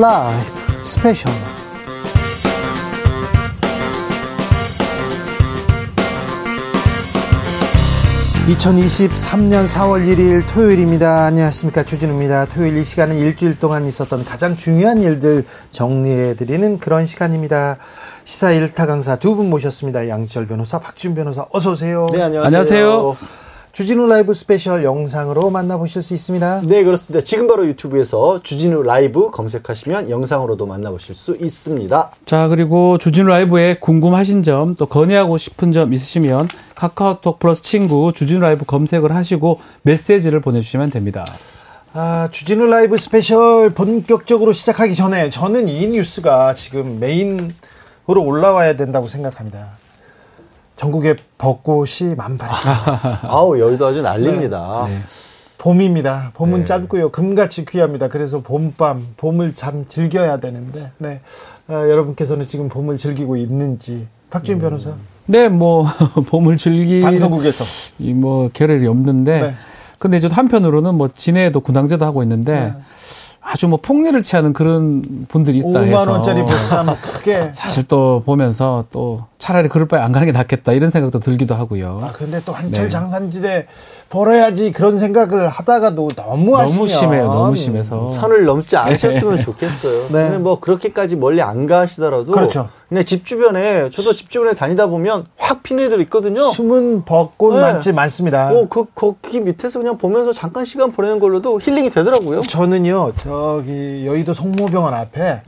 라이브 스페셜. 2023년 4월 1일 토요일입니다. 안녕하십니까. 주진우입니다. 토요일 이 시간은 일주일 동안 있었던 가장 중요한 일들 정리해 드리는 그런 시간입니다. 시사 일타 강사 두 분 모셨습니다. 양지열 변호사, 박지훈 변호사, 어서 오세요. 네, 안녕하세요. 안녕하세요. 주진우 라이브 스페셜 영상으로 만나보실 수 있습니다. 네, 그렇습니다. 지금 바로 유튜브에서 주진우 라이브 검색하시면 영상으로도 만나보실 수 있습니다. 자, 그리고 주진우 라이브에 궁금하신 점, 또 건의하고 싶은 점 있으시면 카카오톡 플러스 친구 주진우 라이브 검색을 하시고 메시지를 보내주시면 됩니다. 아, 주진우 라이브 스페셜 본격적으로 시작하기 전에 저는 이 뉴스가 지금 메인으로 올라와야 된다고 생각합니다. 전국에 벚꽃이 만발이죠. 아우, 여의도 아주 난립니다. 네. 봄입니다. 봄은 네. 짧고요. 금같이 귀합니다. 그래서 봄밤, 봄을 참 즐겨야 되는데, 네. 아, 여러분께서는 지금 봄을 즐기고 있는지. 박준 음. 변호사. 네, 뭐, 봄을 즐기, 방송국에서. 이 뭐, 결el이 없는데, 네. 근데 이제 한편으로는 뭐, 진해에도 군항제도 하고 있는데, 네. 아주 뭐, 폭리를 취하는 그런 분들이 있다 해서. 5만 원짜리 보쌈 크게. 사실 또 보면서 또 차라리 그럴 바에 안 가는 게 낫겠다 이런 생각도 들기도 하고요. 아, 근데 또 한철 네. 장산지대 벌어야지 그런 생각을 하다가도 너무 하시면. 너무 심해요. 너무 심해서. 선을 넘지 않으셨으면 좋겠어요. 네. 근데 뭐 그렇게까지 멀리 안 가시더라도 그렇죠. 그냥 집 주변에 저도 집 주변에 다니다 보면 확 피는 애들 있거든요. 숨은 벚꽃 네. 맛집 많습니다. 어, 그 거기 밑에서 그냥 보면서 잠깐 시간 보내는 걸로도 힐링이 되더라고요. 저는요, 저기, 여의도 성모병원 앞에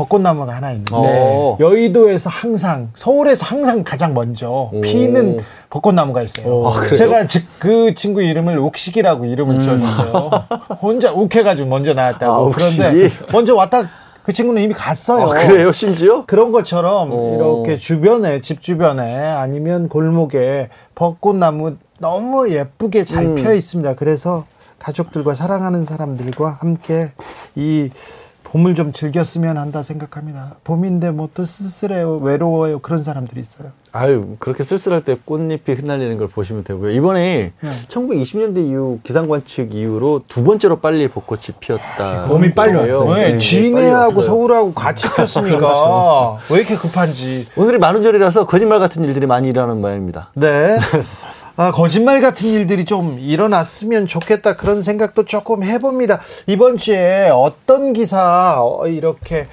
벚꽃나무가 하나 있는데, 어. 여의도에서 항상, 서울에서 항상 가장 먼저 피는 벚꽃나무가 있어요. 아? 제가 즉, 그 친구 이름을 옥식이라고 이름을 지었는데요. 혼자 욱해가지고 먼저 나왔다고. 아? 그런데 먼저 왔다, 그 친구는 이미 갔어요. 아, 그래요, 심지어? 그런 것처럼 어. 이렇게 주변에 집 주변에 아니면 골목에 벚꽃나무 너무 예쁘게 잘 음. 피어 있습니다. 그래서 가족들과 사랑하는 사람들과 함께 이 봄을 좀 즐겼으면 한다 생각합니다. 봄인데 뭐 또 쓸쓸해요, 외로워요 그런 사람들이 있어요. 아유, 그렇게 쓸쓸할 때 꽃잎이 흩날리는 걸 보시면 되고요. 이번에 네. 1920년대 이후 기상관 측 이후로 두 번째로 빨리 벚꽃이 피었다. 봄이 빨리 왔어요. 왜 네, 빨리 진해하고. 서울하고 같이 폈으니까. 왜 이렇게 급한지. 오늘이 만우절이라서 거짓말 같은 일들이 많이 일어나는 모양입니다. 네. 아, 거짓말 같은 일들이 좀 일어났으면 좋겠다 그런 생각도 조금 해봅니다. 이번 주에 어떤 기사 어, 이렇게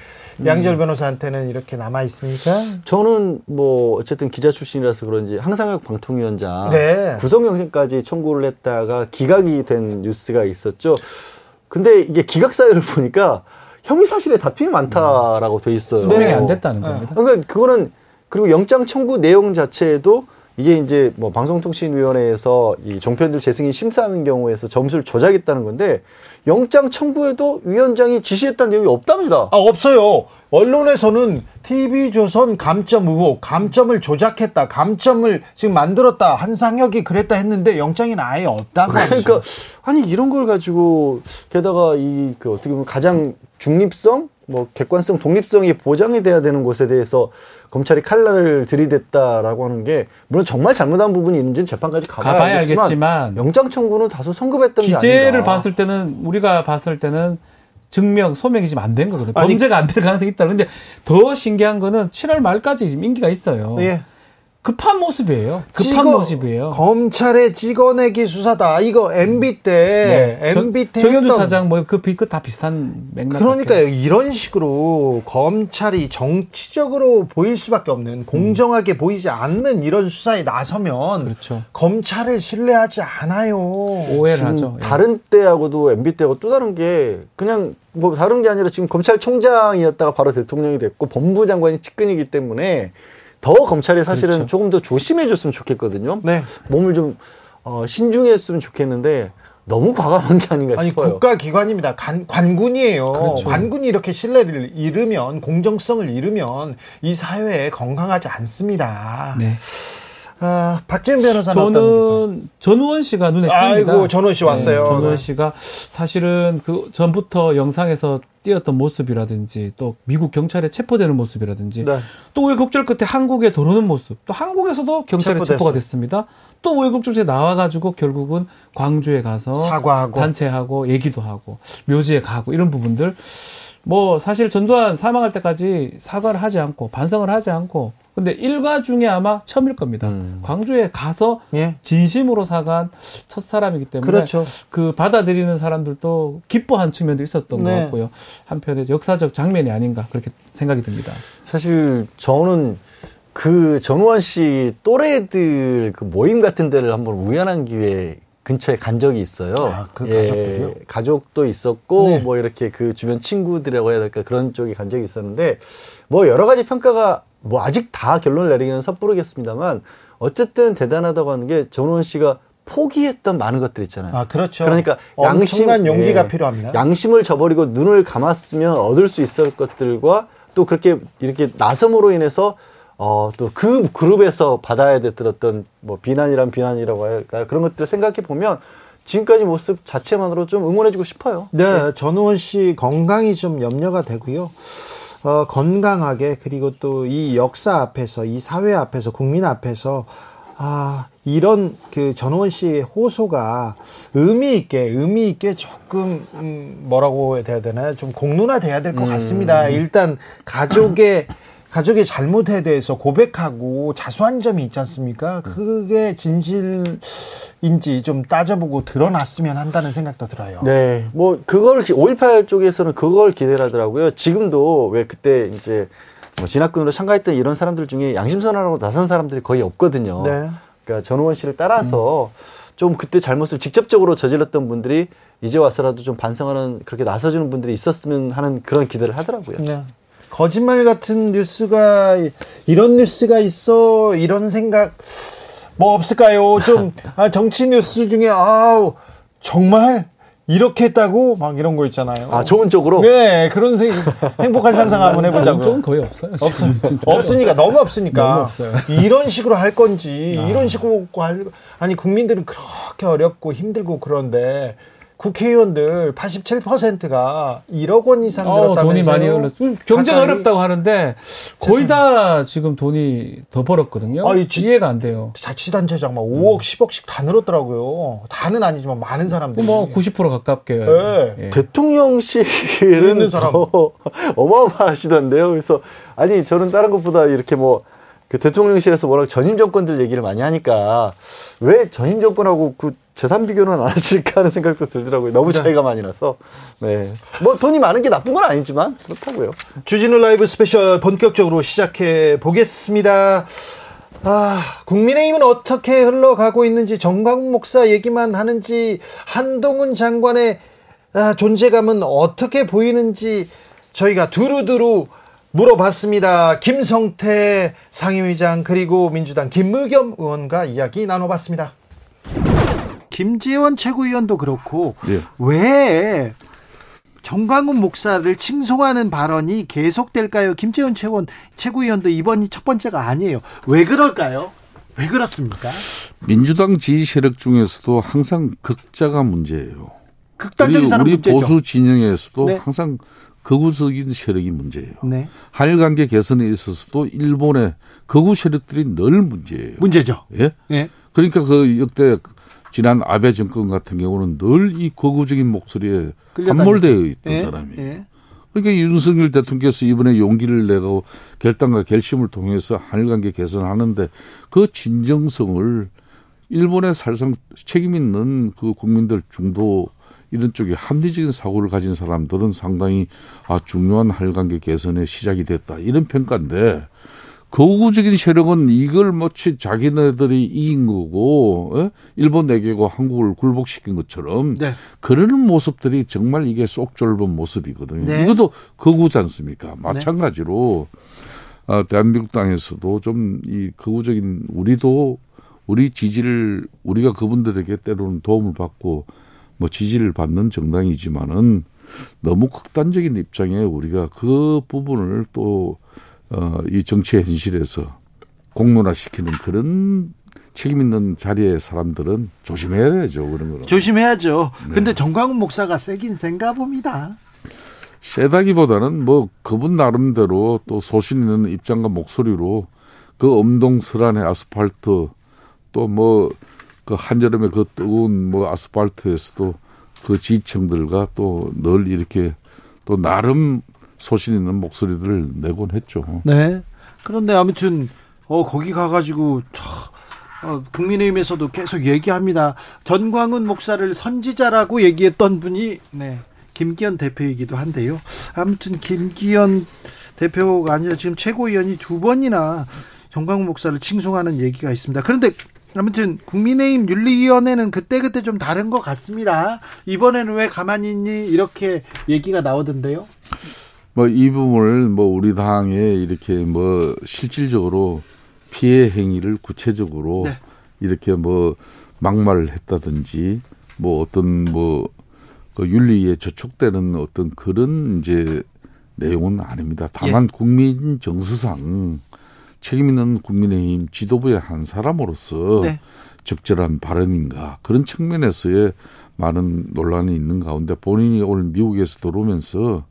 양절 변호사한테는 이렇게 남아 있습니까? 저는 뭐 어쨌든 기자 출신이라서 그런지 항상혁 방통위원장 네. 구속영장까지 청구를 했다가 기각이 된 뉴스가 있었죠. 근데 이게 기각 사유를 보니까 혐의 사실에 다툼이 많다라고 돼 있어요. 소명이 네. 안 됐다는 네. 겁니다. 그러니까 그거는 그리고 영장 청구 내용 자체에도 이게 이제 뭐 방송통신위원회에서 이 종편들 재승인 심사하는 경우에서 점수를 조작했다는 건데 영장 청구에도 위원장이 지시했다는 내용이 없답니다. 아, 없어요. 언론에서는 TV조선 감점 의혹, 감점을 조작했다, 감점을 지금 만들었다, 한상혁이 그랬다 했는데 영장에는 아예 없다고 그러니까 하죠. 아니 이런 걸 가지고 게다가 이 그 어떻게 보면 가장 중립성, 뭐 객관성, 독립성이 보장이 돼야 되는 곳에 대해서 검찰이 칼날을 들이댔다라고 하는 게 물론 정말 잘못한 부분이 있는지는 재판까지 가봐야, 가봐야 알겠지만, 알겠지만 영장 청구는 다소 성급했던 게 기재를 아닌가. 봤을 때는 우리가 봤을 때는 증명 소명이 지금 안 된 거거든요. 범죄가 안 될 가능성이 있다. 근데 더 신기한 거는 7월 말까지 지금 임기가 있어요. 예. 급한 모습이에요. 급한 찍어- 모습이에요. 검찰의 찍어내기 수사다. 이거 MB 때, MB 때 네. 정현주 사장 뭐그다 비슷한 맥락. 그러니까요. 이런 식으로 검찰이 정치적으로 보일 수밖에 없는 공정하게 보이지 않는 이런 수사에 나서면 그렇죠. 검찰을 신뢰하지 않아요. 오해를 하죠. 예. 다른 때하고도 MB 때하고 또 다른 게 그냥 뭐 다른 게 아니라 지금 검찰총장이었다가 바로 대통령이 됐고 법무부 장관이 측근이기 때문에 더 검찰이 사실은 그렇죠. 조금 더 조심해줬으면 좋겠거든요. 네. 몸을 좀 어, 신중했으면 좋겠는데 너무 과감한 게 아닌가 아니 싶어요. 국가기관입니다. 관, 관군이에요. 그렇죠. 관군이 이렇게 신뢰를 잃으면 공정성을 잃으면 이 사회에 건강하지 않습니다. 네. 아, 박지은 변호사는 어떤 저는 전우원 씨가 눈에 띕니다. 아이고, 전우원 씨 왔어요. 네, 전우원 네. 씨가 사실은 그 전부터 영상에서 띄었던 모습이라든지 또 미국 경찰에 체포되는 모습이라든지 네. 또 우여곡절 끝에 한국에 들어오는 모습 또 한국에서도 경찰에 체포됐어요. 체포가 됐습니다. 또 우여곡절에 나와가지고 결국은 광주에 가서 사과하고. 단체하고 얘기도 하고 묘지에 가고 이런 부분들 뭐 사실 전두환 사망할 때까지 사과를 하지 않고 반성을 하지 않고 근데 일가 중에 아마 처음일 겁니다. 음. 광주에 가서 예. 진심으로 사과한 첫 사람이기 때문에 그렇죠. 그 받아들이는 사람들도 기뻐한 측면도 있었던 네. 것 같고요. 한편에 역사적 장면이 아닌가 그렇게 생각이 듭니다. 사실 저는 그 전우환 씨 또래들 그 모임 같은 데를 한번 우연한 기회에 근처에 간 적이 있어요. 아, 그 가족들이요? 가족도 있었고 네. 뭐 이렇게 그 주변 친구들이라고 해야 될까 그런 쪽에 간 적이 있었는데 뭐 여러 가지 평가가 뭐 아직 다 결론을 내리기는 섣부르겠습니다만 어쨌든 대단하다고 하는 게 전우환 씨가 포기했던 많은 것들 있잖아요. 아, 그렇죠. 그러니까 양심, 엄청난 용기가 예, 필요합니다. 양심을 저버리고 눈을 감았으면 얻을 수 있을 것들과 또 그렇게 이렇게 나섬으로 인해서 어, 또 그 그룹에서 받아야 됐던 어떤 뭐 비난이란 비난이라고 할까요? 그런 것들을 생각해 보면 지금까지 모습 자체만으로 좀 응원해주고 싶어요. 네, 전우원 씨 건강이 좀 염려가 되고요. 어, 건강하게 그리고 또 이 역사 앞에서 이 사회 앞에서 국민 앞에서 아 이런 그 전우원 씨의 호소가 의미 있게 의미 있게 조금 음, 뭐라고 해야 되나요? 좀 공론화돼야 될것 같습니다. 일단 가족의 가족의 잘못에 대해서 고백하고 자수한 점이 있지 않습니까? 그게 진실인지 좀 따져보고 드러났으면 한다는 생각도 들어요. 네, 뭐 그걸 5.18 쪽에서는 그걸 기대를 하더라고요. 지금도 왜 그때 이제 뭐 진학군으로 참가했던 이런 사람들 중에 양심선언하고 나선 사람들이 거의 없거든요. 네. 그러니까 전우원 씨를 따라서 좀 그때 잘못을 직접적으로 저질렀던 분들이 이제 와서라도 좀 반성하는 그렇게 나서주는 분들이 있었으면 하는 그런 기대를 하더라고요. 네. 거짓말 같은 뉴스가 이런 뉴스가 있어 이런 생각 뭐 없을까요? 좀 아, 정치 뉴스 중에 아우 정말 이렇게 했다고 막 이런 거 있잖아요. 아 좋은 쪽으로. 네 그런 생, 행복한 상상 한번 좀 해보자고요. 거의 없어요. 진짜. 없으니까 너무 없으니까 너무 없어요. 이런 식으로 할 건지 이런 식으로 할 아니 국민들은 그렇게 어렵고 힘들고 그런데 국회의원들 87%가 1억 원 이상 어, 들었다면서요? 돈이 많이 흘렀어. 경제가 가까이. 어렵다고 하는데 거의 다 지금 돈이 더 벌었거든요. 아이, 지- 이해가 안 돼요. 자치단체장 막 5억, 10억씩 다 늘었더라고요. 다는 아니지만 많은 사람들이. 뭐 90% 가깝게. 네. 예. 대통령실은 사람. 더 어마어마하시던데요. 그래서 아니 저는 다른 것보다 이렇게 뭐 그 대통령실에서 워낙 전임 정권들 얘기를 많이 하니까 왜 전임 정권하고 그 재산 비교는 안 하실까 하는 생각도 들더라고요. 너무 차이가 많이 나서 네. 뭐 돈이 많은 게 나쁜 건 아니지만 그렇다고요. 주진우 라이브 스페셜 본격적으로 시작해 보겠습니다. 아, 국민의힘은 어떻게 흘러가고 있는지 전광훈 목사 얘기만 하는지 한동훈 장관의 아, 존재감은 어떻게 보이는지 저희가 두루두루 물어봤습니다. 김성태 상임위장 그리고 민주당 김의겸 의원과 이야기 나눠봤습니다. 김재원 최고위원도 그렇고 예. 왜 정광훈 목사를 칭송하는 발언이 계속될까요? 김재원 최고, 최고위원도 이번이 첫 번째가 아니에요. 왜 그럴까요? 왜 그렇습니까? 민주당 지지 세력 중에서도 항상 극자가 문제예요. 극단적인 우리, 사람 우리 문제죠. 보수 진영에서도 네. 항상 극우적인 세력이 문제예요. 네. 한일 관계 개선에 있어서도 일본의 극우 세력들이 늘 문제예요. 문제죠. 예? 예. 그러니까 그 역대 지난 아베 정권 같은 경우는 늘이 극우적인 목소리에. 함몰되어 있던 예. 사람이. 예. 그러니까 윤석열 대통령께서 이번에 용기를 내고 결단과 결심을 통해서 한일 관계 개선하는데 그 진정성을 일본의 사실상 책임 있는 그 국민들 중도 이런 쪽에 합리적인 사고를 가진 사람들은 상당히 아 중요한 한일 관계 개선의 시작이 됐다 이런 평가인데 거구적인 세력은 이걸 마치 자기네들이 이긴 거고 어? 일본 내개고 한국을 굴복시킨 것처럼 네. 그러는 모습들이 정말 이게 쏙 좁은 모습이거든요. 네. 이것도 거구지 않습니까? 마찬가지로 어, 대한민국 땅에서도 좀 이 거구적인 우리도 우리 지지를 우리가 그분들에게 때로는 도움을 받고 뭐 지지를 받는 정당이지만은 너무 극단적인 입장에 우리가 그 부분을 또 어, 이 정치의 현실에서 공론화시키는 그런 책임 있는 자리의 사람들은 조심해야 되죠 그런 거는. 조심해야죠. 근데 정광훈 목사가 세긴 센가 봅니다. 세다기보다는 뭐 그분 나름대로 또 소신 있는 입장과 목소리로 그 엄동설안의 아스팔트 또 뭐 그 한여름에 그 뜨거운 뭐 아스팔트에서도 그 지청들과 또 늘 이렇게 또 나름 소신 있는 목소리들을 내곤 했죠. 네. 그런데 아무튼 어 거기 가가지고 어, 국민의힘에서도 계속 얘기합니다. 전광훈 목사를 선지자라고 얘기했던 분이 네 김기현 대표이기도 한데요. 아무튼 김기현 대표가 아니라 지금 최고위원이 두 번이나 전광훈 목사를 칭송하는 얘기가 있습니다. 그런데 아무튼 국민의힘 윤리위원회는 그때그때 좀 다른 것 같습니다. 이번에는 왜 가만히 있니 이렇게 얘기가 나오던데요. 뭐 이 부분을 뭐 우리 당에 이렇게 뭐 실질적으로 피해 행위를 구체적으로 네. 이렇게 뭐 막말을 했다든지 뭐 어떤 뭐 그 윤리에 저촉되는 어떤 그런 이제 내용은 아닙니다. 다만 예. 국민 정서상 책임 있는 국민의힘 지도부의 한 사람으로서 네. 적절한 발언인가 그런 측면에서의 많은 논란이 있는 가운데 본인이 오늘 미국에서 들어오면서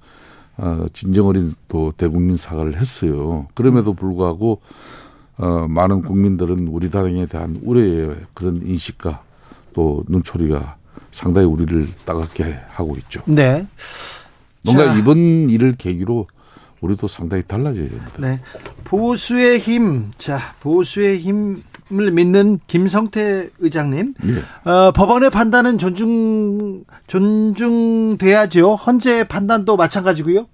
어, 진정어린 또 대국민 사과를 했어요. 그럼에도 불구하고 어, 많은 국민들은 우리 당에 대한 우려의 그런 인식과 또 눈초리가 상당히 우리를 따갑게 하고 있죠. 네. 뭔가 자. 이번 일을 계기로 우리도 상당히 달라져야 됩니다. 네. 보수의 힘. 자, 보수의 힘 을 믿는 김성태 의장님. 예. 어, 법원의 판단은 존중, 존중돼야죠. 헌재의 판단도 마찬가지고요.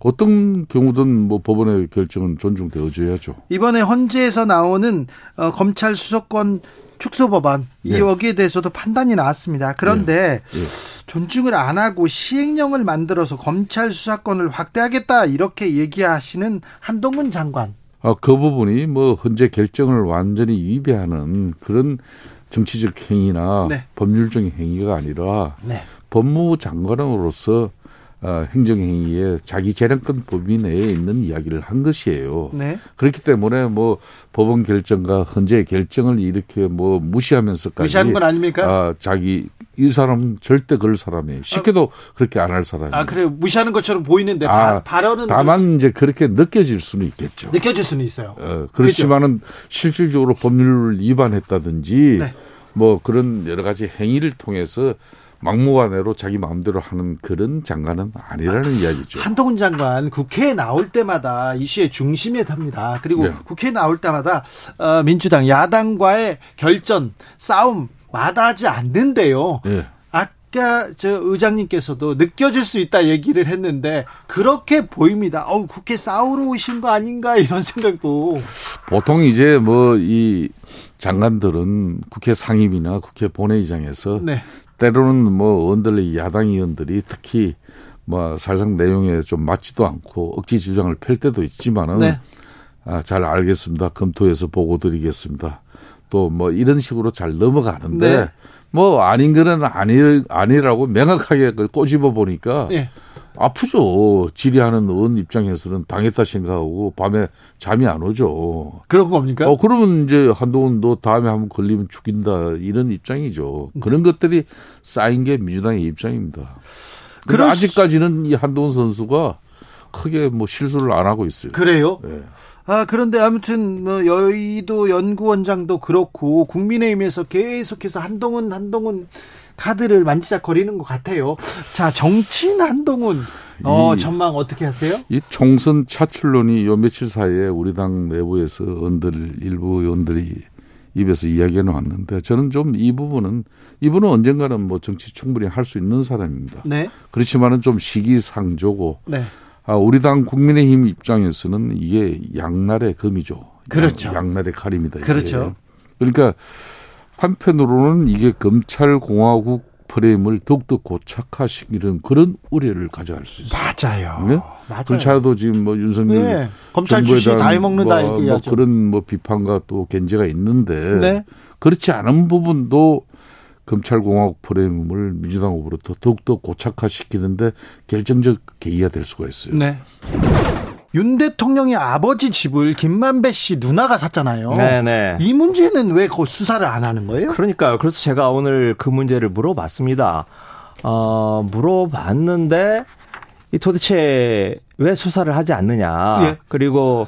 어떤 경우든 뭐 법원의 결정은 존중되어줘야죠. 이번에 헌재에서 나오는 어, 검찰 수사권 축소 법안 이 예. 여기에 대해서도 판단이 나왔습니다. 그런데 예. 존중을 안 하고 시행령을 만들어서 검찰 수사권을 확대하겠다 이렇게 얘기하시는 한동훈 장관. 아, 그 부분이 뭐 헌재 결정을 완전히 위배하는 그런 정치적 행위나 네. 법률적인 행위가 아니라 네. 법무부 장관으로서 어, 행정행위에 자기 재량권 범위 내에 있는 이야기를 한 것이에요. 네. 그렇기 때문에 뭐 법원 결정과 헌재 결정을 이렇게 뭐 무시하면서까지 무시하는 건 아닙니까? 아, 자기 이 사람 절대 그럴 사람이에요. 쉽게도 그렇게 안 할 사람이에요. 아, 그래 무시하는 것처럼 보이는데 음. 아, 바, 발언은 다만 이제 그렇게 느껴질 수는 있겠죠. 느껴질 수는 있어요. 어, 그렇지만은 실질적으로 법률을 위반했다든지 네. 뭐 그런 여러 가지 행위를 통해서 막무가내로 자기 마음대로 하는 그런 장관은 아니라는 이야기죠. 한동훈 장관 국회에 나올 때마다 이슈의 중심에 탑니다. 그리고 네. 국회에 나올 때마다 어, 민주당 야당과의 결전 싸움 마다하지 않는데요. 예. 아까 저 의장님께서도 느껴질 수 있다 얘기를 했는데 그렇게 보입니다. 어우 국회 싸우러 오신 거 아닌가 이런 생각도 보통 이제 뭐 이 장관들은 국회 상임이나 국회 본회의장에서 네. 때로는 뭐 의원들의 야당 의원들이 특히 뭐 사실상 내용에 좀 맞지도 않고 억지 주장을 펼 때도 있지만은 네. 아, 잘 알겠습니다. 검토해서 보고 드리겠습니다. 또 뭐 이런 식으로 잘 넘어가는데 네. 뭐 아닌 거는 아니 아니라고 명확하게 그 꼬집어 보니까 예. 아프죠. 질의하는 의원 입장에서는 당했다 생각하고 밤에 잠이 안 오죠. 그런 겁니까? 어, 그러면 이제 한동훈 너 다음에 한번 걸리면 죽인다. 이런 입장이죠. 그런 것들이 쌓인 게 민주당의 입장입니다. 수- 아직까지는 이 한동훈 선수가 크게 뭐 실수를 안 하고 있어요. 그래요? 예. 아, 그런데 아무튼 뭐 여의도 연구원장도 그렇고 국민의힘에서 계속해서 한동훈 한동훈 카드를 만지작거리는 것 같아요. 자, 정치인 한동훈 어, 이- 전망 어떻게 하세요? 이 총선 차출론이 요 며칠 사이에 우리 당 내부에서 의원들 일부 의원들이 입에서 이야기해 놓았는데 저는 좀 이 부분은 이분은 언젠가는 뭐 정치 충분히 할 수 있는 사람입니다. 네. 그렇지만은 좀 시기상조고 네. 아, 우리 당 국민의힘 입장에서는 이게 양날의 검이죠. 그렇죠. 양, 양날의 칼입니다. 이게. 그렇죠. 그러니까 한편으로는 이게 검찰 공화국 프레임을 더욱더 고착화시키는 그런 우려를 가져갈 수 있어요. 맞아요. 네? 맞아요. 그렇지도 지금 뭐 윤석열 네. 검찰 대한 다 해먹는다 뭐, 뭐. 그런 뭐 비판과 또 견제가 있는데 네. 그렇지 않은 부분도 검찰공화국 프레임을 민주당 후보로부터 더욱더 고착화시키는데 결정적 계기가 될 수가 있어요. 네. 윤 대통령의 아버지 집을 김만배 씨 누나가 샀잖아요. 네네. 이 문제는 왜 그 수사를 안 하는 거예요? 그러니까요. 그래서 제가 오늘 그 문제를 물어봤습니다. 어, 물어봤는데 이 도대체 왜 수사를 하지 않느냐. 예. 그리고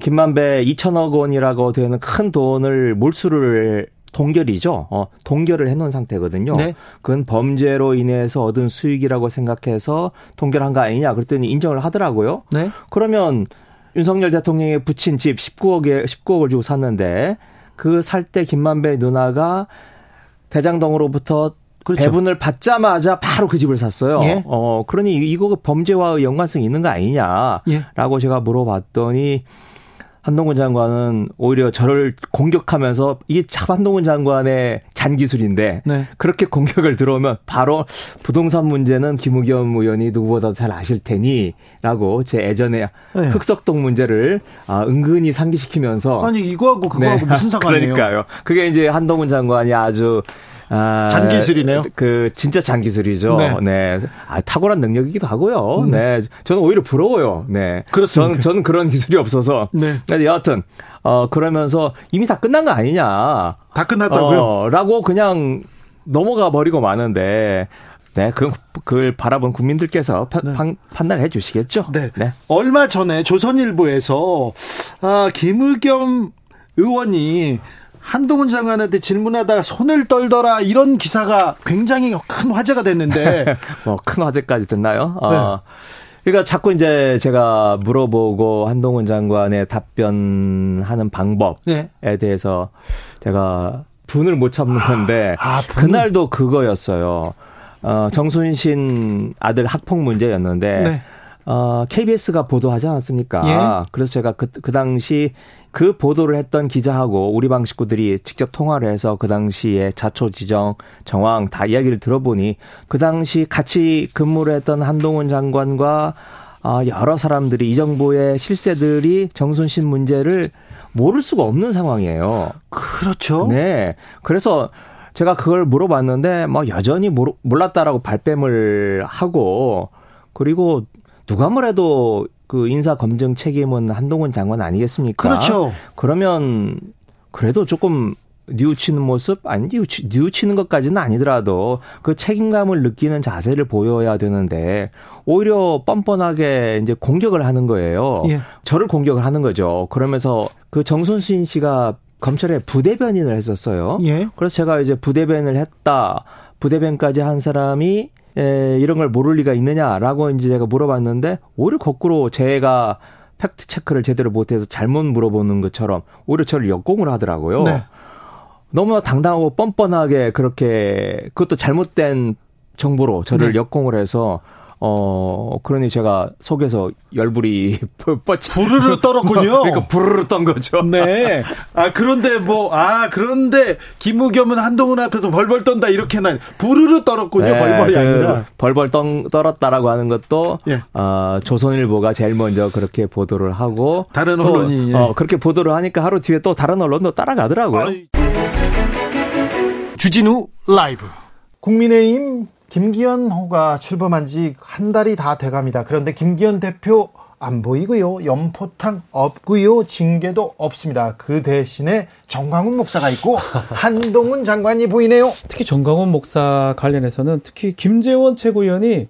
김만배 2천억 원이라고 되는 큰 돈을 몰수를 동결이죠. 어, 동결을 해놓은 상태거든요. 네. 그건 범죄로 인해서 얻은 수익이라고 생각해서 동결한 거 아니냐 그랬더니 인정을 하더라고요. 네. 그러면 윤석열 대통령이 붙인 집 19억에 19억을 주고 샀는데 그 살 때 김만배 누나가 대장동으로부터 그렇죠. 배분을 받자마자 바로 그 집을 샀어요. 예. 어 그러니 이거 범죄와 연관성이 있는 거 아니냐라고 예. 제가 물어봤더니 한동훈 장관은 오히려 저를 공격하면서 이게 참 한동훈 장관의 잔기술인데 네. 그렇게 공격을 들어오면 바로 부동산 문제는 김우겸 의원이 누구보다 잘 아실 테니라고 제 예전에 네. 흑석동 문제를 아, 은근히 상기시키면서 아니 이거하고 그거하고 네. 무슨 상관이에요? 그러니까요. 그게 이제 한동훈 장관이 아주 아, 잔기술이네요. 그 진짜 잔기술이죠. 네. 네. 아, 탁월한 능력이기도 하고요. 네. 저는 오히려 부러워요. 네. 그렇습니까? 저는, 저는 그런 기술이 없어서. 네. 근데 여하튼 어 그러면서 이미 다 끝난 거 아니냐. 다 끝났다고요? 어, 라고 그냥 넘어가 버리고 마는데 네, 그, 그걸 바라본 국민들께서 판, 판, 판단해 주시겠죠. 네. 얼마 전에 조선일보에서 아, 김의겸 의원이 한동훈 장관한테 질문하다가 손을 떨더라 이런 기사가 굉장히 큰 화제가 됐는데 뭐 큰 화제까지 됐나요? 네. 어. 그러니까 자꾸 이제 제가 물어보고 한동훈 장관의 답변하는 방법에 네. 대해서 제가 분을 못 참는 건데 아, 분을- 그날도 그거였어요. 어, 정순신 아들 학폭 문제였는데 네. 어, KBS가 보도하지 않았습니까? 예. 그래서 제가 그, 그 당시 그 보도를 했던 기자하고 우리 방 식구들이 직접 통화를 해서 그 당시에 자초 지정 정황 다 이야기를 들어보니 그 당시 같이 근무를 했던 한동훈 장관과 아, 여러 사람들이 이 정부의 실세들이 정순신 문제를 모를 수가 없는 상황이에요. 그렇죠. 네. 그래서 제가 그걸 물어봤는데 뭐 여전히 몰랐다라고 발뺌을 하고 그리고 누가 뭐래도 그 인사 검증 책임은 한동훈 장관 아니겠습니까? 그렇죠. 그러면 그래도 조금 뉘우치는 모습 아니 뉘우치, 뉘우치는 것까지는 아니더라도 그 책임감을 느끼는 자세를 보여야 되는데 오히려 뻔뻔하게 이제 공격을 하는 거예요. 예. 저를 공격을 하는 거죠. 그러면서 그 정순신 씨가 검찰에 부대변인을 했었어요. 예. 그래서 제가 이제 부대변을 했다. 부대변까지 한 사람이 에, 이런 걸 모를 리가 있느냐라고 이제 제가 물어봤는데 오히려 거꾸로 제가 팩트 체크를 제대로 못해서 잘못 물어보는 것처럼 오히려 저를 역공을 하더라고요. 네. 너무나 당당하고 뻔뻔하게 그렇게 그것도 잘못된 정보로 저를 네. 역공을 해서 어 그러니 제가 속에서 열불이 뻗치 부르르 떨었군요. 그러니까 부르르 떤 거죠. 네. 아, 그런데 뭐, 아, 그런데 김우겸은 한동훈 앞에서 벌벌 떤다 이렇게는 부르르 떨었군요. 네, 벌벌이 그 아니라. 벌벌 떨, 떨었다라고 하는 것도 예. 어, 조선일보가 제일 먼저 그렇게 보도를 하고 다른 또, 언론이, 예. 어, 그렇게 보도를 하니까 하루 뒤에 또 다른 언론도 따라가더라고요. 아이. 주진우 라이브. 국민의힘 김기현 호가 출범한 지 한 달이 다 돼갑니다. 그런데 김기현 대표 안 보이고요. 연포탕 없고요. 징계도 없습니다. 그 대신에 정광훈 목사가 있고 한동훈 장관이 보이네요. 특히 정강훈 목사 관련해서는 특히 김재원 최고위원이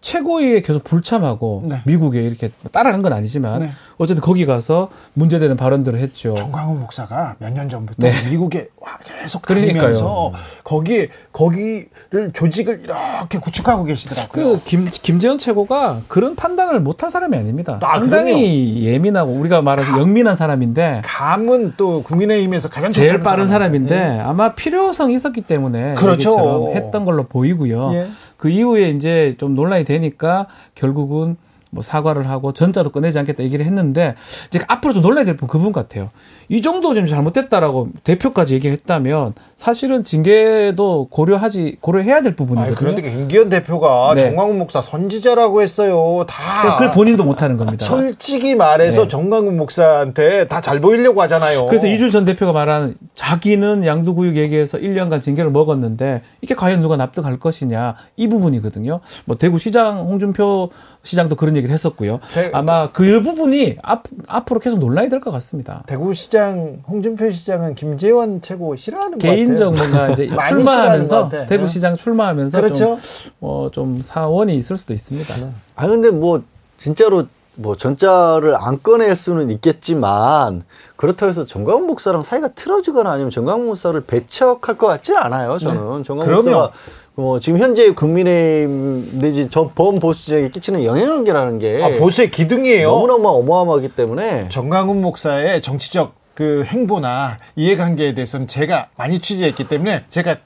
최고위에 계속 불참하고 네. 미국에 이렇게 따라간 건 아니지만 네. 어쨌든 거기 가서 문제되는 발언들을 했죠. 정광훈 목사가 몇 년 전부터 네. 미국에 와 계속. 다니면서 거기 거기를 조직을 이렇게 구축하고 계시더라고요. 그 김, 김재원 최고가 그런 판단을 못할 사람이 아닙니다. 아, 상당히 예민하고 우리가 말하는 영민한 사람인데 감은 또 국민의힘에서 가장 제일 빠른 사람인데. 사람인데 아마 필요성이 있었기 때문에 그렇죠. 했던 걸로 보이고요. 예. 그 이후에 이제 좀 논란이 되니까 결국은 뭐 사과를 하고 전자도 꺼내지 않겠다 얘기를 했는데 이제 앞으로 좀 논란이 될분 그분 같아요. 이 정도 좀 잘못됐다라고 대표까지 얘기했다면 사실은 징계도 고려하지 고려해야 될 아니, 부분이거든요. 그런데 김기현 대표가 네. 정광훈 목사 선지자라고 했어요. 다 그걸 본인도 못하는 겁니다. 솔직히 말해서 네. 정광훈 목사한테 다 잘 보이려고 하잖아요. 그래서 이준 전 대표가 말한 자기는 양도구역 얘기해서 1년간 징계를 먹었는데 이게 과연 누가 납득할 것이냐 이 부분이거든요. 뭐 대구시장 홍준표 시장도 그런 얘기를 했었고요. 대- 아마 그 부분이 앞, 앞으로 계속 논란이 될 것 같습니다. 대구시장 홍준표 시장은 김재원 최고 싫어하는 것 같아요. 개인적 뭔가 이제 출마하면서. 대구시장 출마하면서 그렇죠. 좀, 어, 좀 사원이 있을 수도 있습니다. 아 근데 뭐 진짜로 뭐 전자를 안 꺼낼 수는 있겠지만 그렇다고 해서 정광훈 목사랑 사이가 틀어지거나 아니면 정광훈 목사를 배척할 것 같지는 않아요. 저는 정광훈 그럼요. 목사가 뭐 지금 현재 국민의힘 내지 저 범 보수 진영에 끼치는 영향력이라는 게 아, 보수의 기둥이에요. 너무너무 어마어마하기 때문에 정강훈 목사의 정치적 그 행보나 이해관계에 대해서는 제가 많이 취재했기 때문에 제가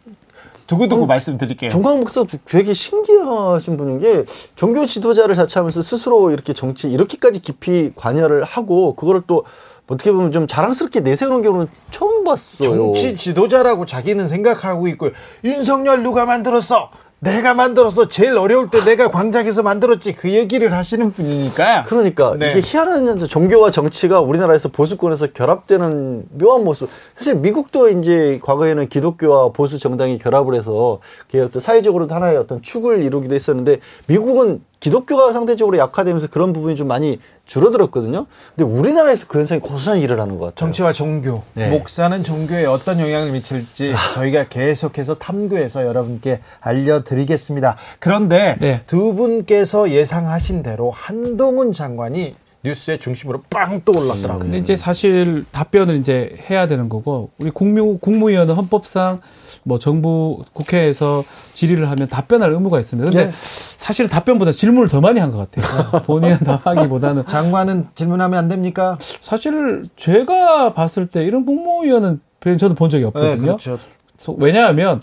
두고두고 말씀드릴게요. 정광훈 목사 되게 신기하신 분인 게 종교 지도자를 자처하면서 스스로 이렇게 정치 이렇게까지 깊이 관여를 하고 그거를 또 어떻게 보면 좀 자랑스럽게 내세우는 경우는 처음 봤어요. 정치 지도자라고 자기는 생각하고 있고 윤석열 누가 만들었어? 내가 만들어서 제일 어려울 때 내가 광장에서 만들었지 그 얘기를 하시는 분이니까 그러니까 네. 이게 희한한 종교와 정치가 우리나라에서 보수권에서 결합되는 묘한 모습. 사실 미국도 이제 과거에는 기독교와 보수 정당이 결합을 해서 그게 어떤 사회적으로 하나의 어떤 축을 이루기도 했었는데 미국은 기독교가 상대적으로 약화되면서 그런 부분이 좀 많이 줄어들었거든요. 근데 우리나라에서 그 현상이 고스란히 일어나는 것 같아요. 정치와 종교, 네. 목사는 종교에 어떤 영향을 미칠지 저희가 계속해서 탐구해서 여러분께 알려드리겠습니다. 그런데 네. 두 분께서 예상하신 대로 한동훈 장관이 뉴스의 중심으로 빵 떠올랐더라고요. 근데 이제 사실 답변을 이제 해야 되는 거고 우리 국무 국무위원은 헌법상 뭐 정부 국회에서 질의를 하면 답변할 의무가 있습니다. 근데 네. 사실은 답변보다 질문을 더 많이 한 것 같아요. 본인은 답하기보다는 장관은 질문하면 안 됩니까? 사실 제가 봤을 때 이런 국무위원은 저는 본 적이 없거든요. 네, 그렇죠. 소- 왜냐하면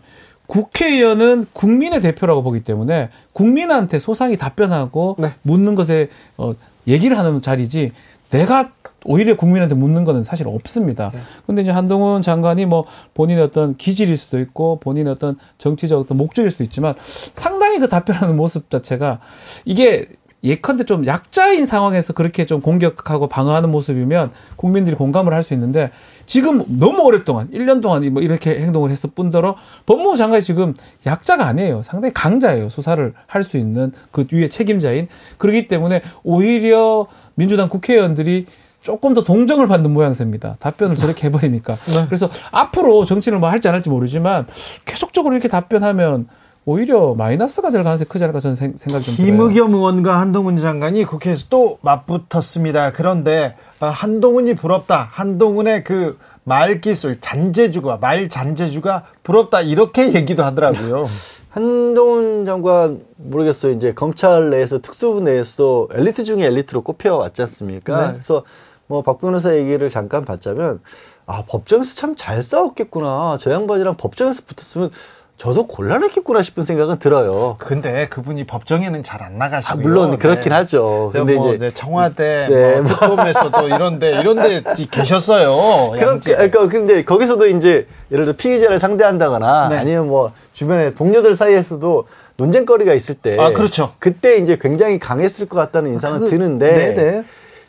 국회의원은 국민의 대표라고 보기 때문에 국민한테 소상히 답변하고 네. 묻는 것에 어, 얘기를 하는 자리지 내가 오히려 국민한테 묻는 거는 사실 없습니다. 네. 근데 이제 한동훈 장관이 뭐 본인의 어떤 기질일 수도 있고 본인의 어떤 정치적 어떤 목적일 수도 있지만 상당히 그 답변하는 모습 자체가 이게 예컨대 좀 약자인 상황에서 그렇게 좀 공격하고 방어하는 모습이면 국민들이 공감을 할 수 있는데 지금 너무 오랫동안 1년 동안 뭐 이렇게 행동을 했을 뿐더러 법무부 장관이 지금 약자가 아니에요. 상당히 강자예요. 수사를 할 수 있는 그 위에 책임자인. 그렇기 때문에 오히려 민주당 국회의원들이 조금 더 동정을 받는 모양새입니다. 답변을 저렇게 해버리니까. 그래서 앞으로 정치를 뭐 할지 안 할지 모르지만 계속적으로 이렇게 답변하면 오히려 마이너스가 될 가능성이 크지 않을까 저는 생- 생각이 좀 들어요. 김의겸 의원과 한동훈 장관이 국회에서 또 맞붙었습니다. 그런데 아, 한동훈이 부럽다. 한동훈의 그 말기술, 잔재주가, 말 잔재주가 부럽다. 이렇게 얘기도 하더라고요. 한동훈 장관 모르겠어요. 이제 검찰 내에서 특수부 내에서 엘리트 중에 엘리트로 꼽혀 왔지 않습니까? 네. 그래서 뭐 박 변호사 얘기를 잠깐 받자면 아 법정에서 참 잘 싸웠겠구나. 저 양반이랑 법정에서 붙었으면 저도 곤란했겠구나 싶은 생각은 들어요. 근데 그분이 법정에는 잘 안 나가시고요. 아, 물론 그렇긴 하죠. 근데 근데 뭐 이제 청와대, 네, 뭐 특검에서도 이런데 이런데 계셨어요. 그러니까 근데 거기서도 이제 예를 들어 피의자를 상대한다거나 네. 아니면 뭐 주변에 동료들 사이에서도 논쟁거리가 있을 때 아, 그렇죠. 그때 이제 굉장히 강했을 것 같다는 인상은 그- 드는데 네네.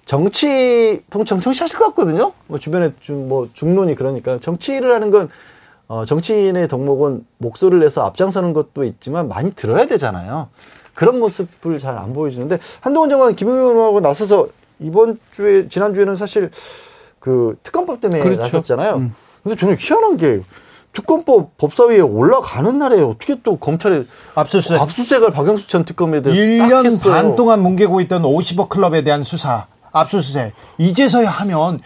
정치 보통 정치하실 것 같거든요. 뭐 주변에 좀 뭐 중론이 그러니까 정치를 하는 건 어, 정치인의 덕목은 목소리를 내서 앞장서는 것도 있지만 많이 들어야 되잖아요. 그런 모습을 잘 안 보여주는데 한동훈 장관 김용현 의원하고 나서서 이번 주에 지난 주에는 사실 그 특검법 때문에 그렇죠. 나섰잖아요. 음. 근데 저는 희한한 게 특검법 법사위에 올라가는 날에 어떻게 또 검찰에 압수수색. 압수수색을 박영수 전 특검에 대해서 딱 1년 했어요. 반 동안 뭉개고 있던 50억 클럽에 대한 수사, 압수수색. 이제서야 하면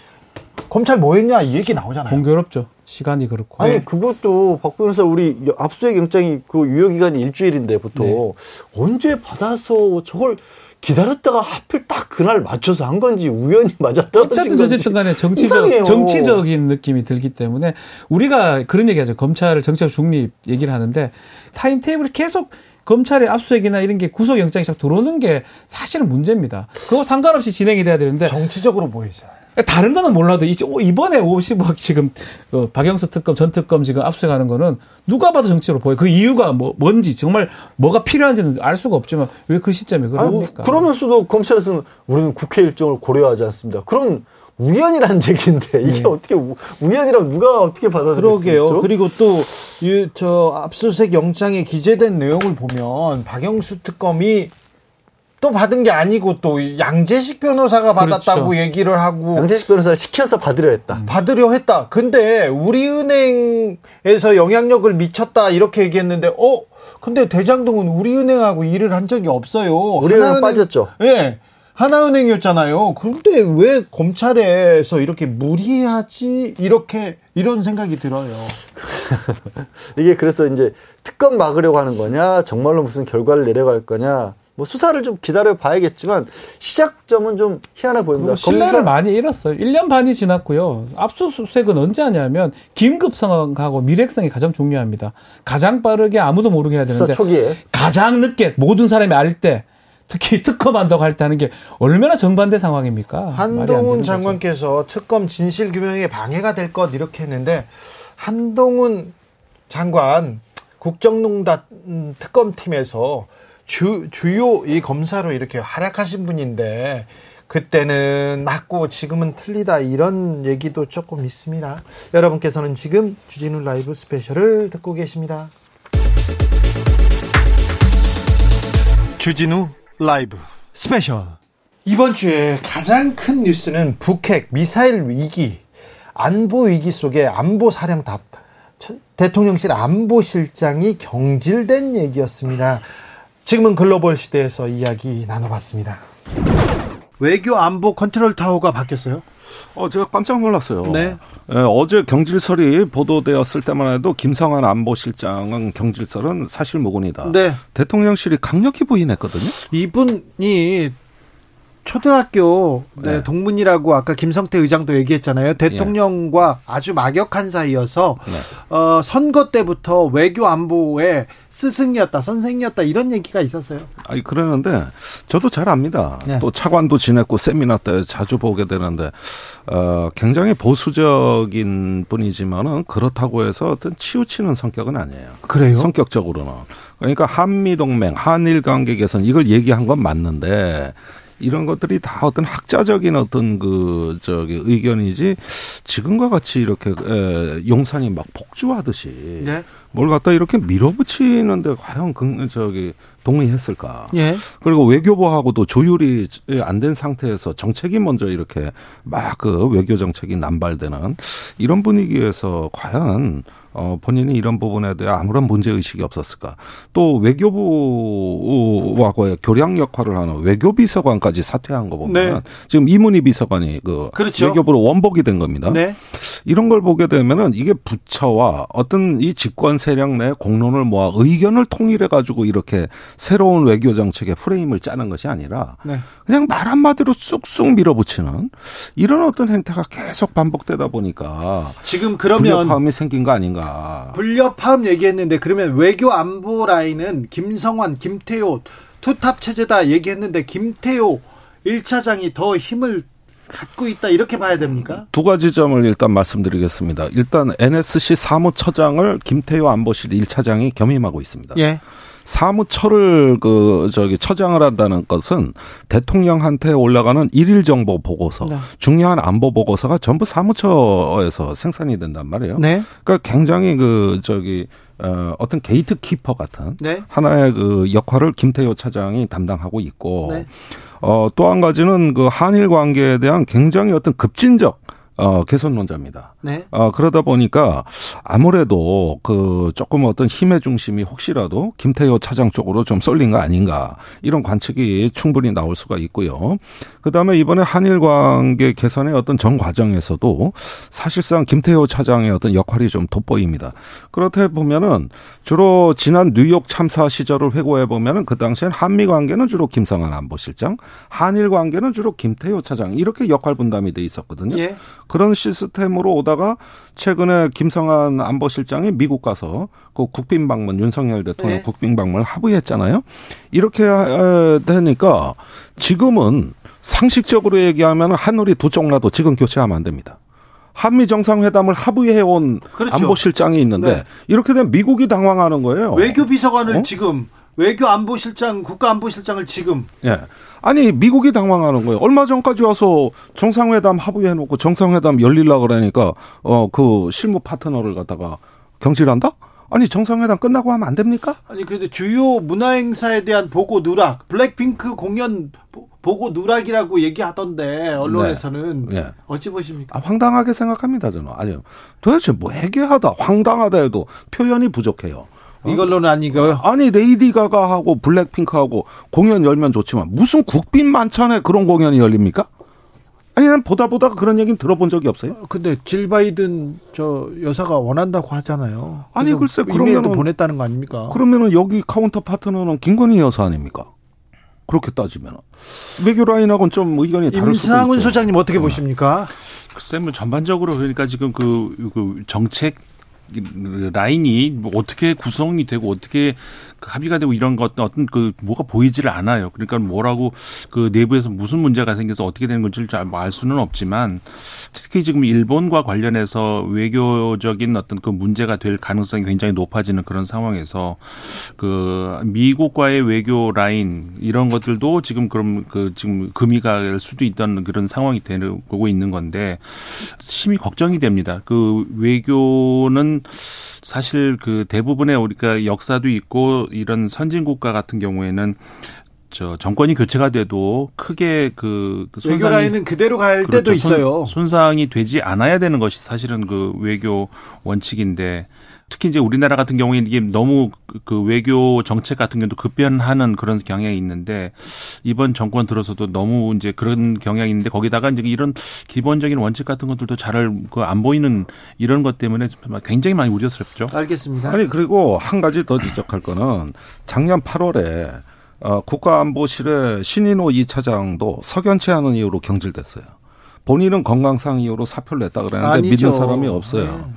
검찰 뭐 했냐 이 얘기 나오잖아요. 공교롭죠. 시간이 그렇고. 아니 네. 그것도 박 변호사 우리 압수수색 영장이 그 유효 기간이 일주일인데 보통 네. 언제 받아서 저걸 기다렸다가 하필 딱 그날 맞춰서 한 건지 우연히 떨어진 어쨌든 어쨌든 간에 이상해요. 정치적, 정치적인 느낌이 들기 때문에 우리가 그런 얘기 하죠. 검찰을 정치적 중립 얘기를 하는데 타임 테이블이 계속 검찰의 압수수색이나 이런 게 구속영장이 자꾸 들어오는 게 사실은 문제입니다. 그거 상관없이 진행이 돼야 되는데 정치적으로 보이잖아요. 다른 거는 몰라도 이- 이번에 50억 지금 어, 박영수 특검 전 특검 지금 압수하는 거는 누가 봐도 정치로 보여. 그 이유가 뭐 뭔지 정말 뭐가 필요한지는 알 수가 없지만 왜 그 시점에 그러니까. 그러면서도 검찰에서는 우리는 국회 일정을 고려하지 않습니다. 그럼 우연이라는 얘기인데 이게 네. 어떻게 우- 우연이라면 누가 어떻게 받아들일 수 그러게요. 그리고 또, 이, 저, 압수수색 영장에 기재된 내용을 보면, 박영수 특검이 또 받은 게 아니고 또 양재식 변호사가 받았다고 그렇죠. 얘기를 하고 양재식 변호사를 시켜서 받으려 했다. 받으려 했다. 근데 우리은행에서 영향력을 미쳤다 이렇게 얘기했는데 어 근데 대장동은 우리은행하고 일을 한 적이 없어요. 우리은행 빠졌죠. 예. 하나은행이었잖아요. 그런데 왜 검찰에서 이렇게 무리하지? 이렇게 이런 생각이 들어요. 이게 그래서 이제 특검 막으려고 하는 거냐, 정말로 무슨 결과를 내려갈 거냐, 뭐 수사를 좀 기다려 봐야겠지만 시작점은 좀 희한해 보입니다. 신뢰를 검사... 많이 잃었어요. 1년 반이 지났고요. 압수수색은 언제 하냐면 긴급성하고 미래성이 가장 중요합니다. 가장 빠르게 아무도 모르게 해야 되는데 초기에 가장 늦게 모든 사람이 알 때 특히 특검한다고 할 때 하는 게 얼마나 정반대 상황입니까? 한동훈 장관께서 특검 진실 규명에 방해가 될 것 이렇게 했는데 한동훈 장관 국정농단 특검팀에서 주, 주요 이 검사로 이렇게 활약하신 분인데 그때는 맞고 지금은 틀리다 이런 얘기도 조금 있습니다. 여러분께서는 지금 주진우 라이브 스페셜을 듣고 계십니다. 주진우 라이브 스페셜 이번 주에 가장 큰 뉴스는 북핵 미사일 위기 안보 위기 속에 안보 사령탑 대통령실 안보실장이 경질된 얘기였습니다. 지금은 글로벌 시대에서 이야기 나눠봤습니다. 외교 안보 컨트롤 타워가 바뀌었어요? 어, 제가 깜짝 놀랐어요. 네. 예, 어제 경질설이 보도되었을 때만 해도 김성환 안보실장은 경질설은 사실 무근이다. 네. 대통령실이 강력히 부인했거든요. 이분이 초등학교 네, 네. 동문이라고 아까 김성태 의장도 얘기했잖아요. 대통령과 네. 아주 막역한 사이여서 네. 어, 선거 때부터 외교 안보에 스승이었다, 선생이었다 이런 얘기가 있었어요. 아니 그러는데 저도 잘 압니다. 네. 또 차관도 지냈고 세미나 때 자주 보게 되는데 어, 굉장히 보수적인 분이지만은 그렇다고 해서 어떤 치우치는 성격은 아니에요. 그래요? 성격적으로는 그러니까 한미 동맹, 한일 관계 개선 이걸 얘기한 건 맞는데. 이런 것들이 다 어떤 학자적인 어떤 그 저기 의견이지 지금과 같이 이렇게 에, 용산이 막 폭주하듯이 네. 뭘 갖다 이렇게 밀어붙이는데 과연 그 저기 동의했을까? 예. 그리고 외교부하고도 조율이 안 된 상태에서 정책이 먼저 이렇게 막 그 외교 정책이 남발되는 이런 분위기에서 과연 어, 본인이 이런 부분에 대해 아무런 문제 의식이 없었을까? 또 외교부와의 교량 역할을 하는 외교비서관까지 사퇴한 거 보면 네. 지금 이문희 비서관이 그 그렇죠. 외교부로 원복이 된 겁니다. 네. 이런 걸 보게 되면은 이게 부처와 어떤 이 집권 세력 내 공론을 모아 의견을 통일해 가지고 이렇게 새로운 외교 정책의 프레임을 짜는 것이 아니라 네. 그냥 말 한마디로 쑥쑥 밀어붙이는 이런 어떤 행태가 계속 반복되다 보니까 지금 그러면 불협화음이 생긴 거 아닌가? 불협화음 얘기했는데 그러면 외교 안보 라인은 김성환, 김태호 투탑 체제다 얘기했는데 김태호 1차장이 더 힘을 갖고 있다 이렇게 봐야 됩니까? 두 가지 점을 일단 말씀드리겠습니다. 일단 NSC 사무처장을 김태효 안보실 1차장이 겸임하고 있습니다. 예. 사무처를 그 저기 처장을 한다는 것은 대통령한테 올라가는 일일 정보 보고서, 네. 중요한 안보 보고서가 전부 사무처에서 생산이 된단 말이에요. 네. 그러니까 굉장히 그 저기 어, 어떤 gatekeeper 같은 네. 하나의 그 역할을 김태효 차장이 담당하고 있고 네. 어, 또 한 가지는 그 한일 관계에 대한 굉장히 어떤 급진적 어, 개선론자입니다. 네. 어, 그러다 보니까 아무래도 그 조금 어떤 힘의 중심이 혹시라도 김태효 차장 쪽으로 좀 쏠린 거 아닌가 이런 관측이 충분히 나올 수가 있고요. 그 다음에 이번에 한일 관계 개선의 어떤 전 과정에서도 사실상 김태효 차장의 어떤 역할이 좀 돋보입니다. 그렇다 보면은 주로 지난 뉴욕 참사 시절을 회고해 보면은 그 당시엔 한미 관계는 주로 김성한 안보실장, 한일 관계는 주로 김태효 차장 이렇게 역할 분담이 돼 있었거든요. 예. 그런 시스템으로 오다가 최근에 김성한 안보실장이 미국 가서 그 국빈 방문 윤석열 대통령 네. 국빈 방문을 합의했잖아요. 이렇게 되니까 지금은 상식적으로 얘기하면 한우리 두 쪽라도 지금 교체하면 안 됩니다. 한미 정상회담을 합의해온 그렇죠. 안보실장이 있는데 네. 이렇게 되면 미국이 당황하는 거예요. 외교비서관을 어? 지금 외교안보실장, 국가안보실장을 지금 예. 아니 미국이 당황하는 거예요. 얼마 전까지 와서 정상회담 합의해놓고 정상회담 열릴라 그러니까 어 그 실무 파트너를 갖다가 경질한다? 아니 정상회담 끝나고 하면 안 됩니까? 아니 근데 주요 문화 행사에 대한 보고 누락, 블랙핑크 공연 보고 누락이라고 얘기하던데 언론에서는 네. 네. 어찌 보십니까? 아, 황당하게 생각합니다 저는. 아니요. 도대체 뭐 해괴하다, 황당하다 해도 표현이 부족해요. 이걸로는 아니고요. 아니 레이디 가가하고 블랙핑크하고 공연 열면 좋지만 무슨 국빈 만찬에 그런 공연이 열립니까? 아니 난 보다 보다가 그런 얘기는 들어본 적이 없어요. 근데 질 바이든 저 여사가 원한다고 하잖아요. 아니, 글쎄, 그러면은- 보냈다는 거 아닙니까? 그러면은 여기 counter partner는 김건희 여사 아닙니까? 그렇게 따지면 외교 라인하고는 좀 의견이 다를 수도 임상훈 있죠. 소장님 어떻게 보십니까? 글쎄 뭐 전반적으로 그러니까 지금 그, 그 정책 라인이 뭐 어떻게 구성이 되고 어떻게 그 합의가 되고 이런 것 어떤 그 뭐가 보이지를 않아요. 그러니까 뭐라고 그 내부에서 무슨 문제가 생겨서 어떻게 되는 건지를 잘 알 수는 없지만 특히 지금 일본과 관련해서 외교적인 어떤 그 문제가 될 가능성이 굉장히 높아지는 그런 상황에서 그 미국과의 외교 라인 이런 것들도 지금 그럼 그 지금 금이 갈 수도 있다는 그런 상황이 되고 있는 건데 심히 걱정이 됩니다. 그 외교는 사실 그 대부분의 우리가 역사도 있고 이런 선진 국가 같은 경우에는 저 정권이 교체가 돼도 크게 그, 그 손상이- 라인은 그대로 갈 때도 그렇죠. 있어요. 손, 손상이 되지 않아야 되는 것이 사실은 그 외교 원칙인데 특히 이제 우리나라 같은 경우에는 이게 너무 그- 그 외교 정책 같은 경우도 급변하는 그런 경향이 있는데 이번 정권 들어서도 너무 이제 그런 경향이 있는데 거기다가 이제 이런 기본적인 원칙 같은 것들도 잘그안 보이는 이런 것 때문에 굉장히 많이 우려스럽죠. 알겠습니다. 아니 그리고 한 가지 더 지적할 거는 작년 8월에 어, 국가안보실의 신인호 2차장도 석연치 않은 이유로 경질됐어요. 본인은 건강상 이유로 사표를 냈다 그랬는데 아니죠. 믿는 사람이 없어요. 네.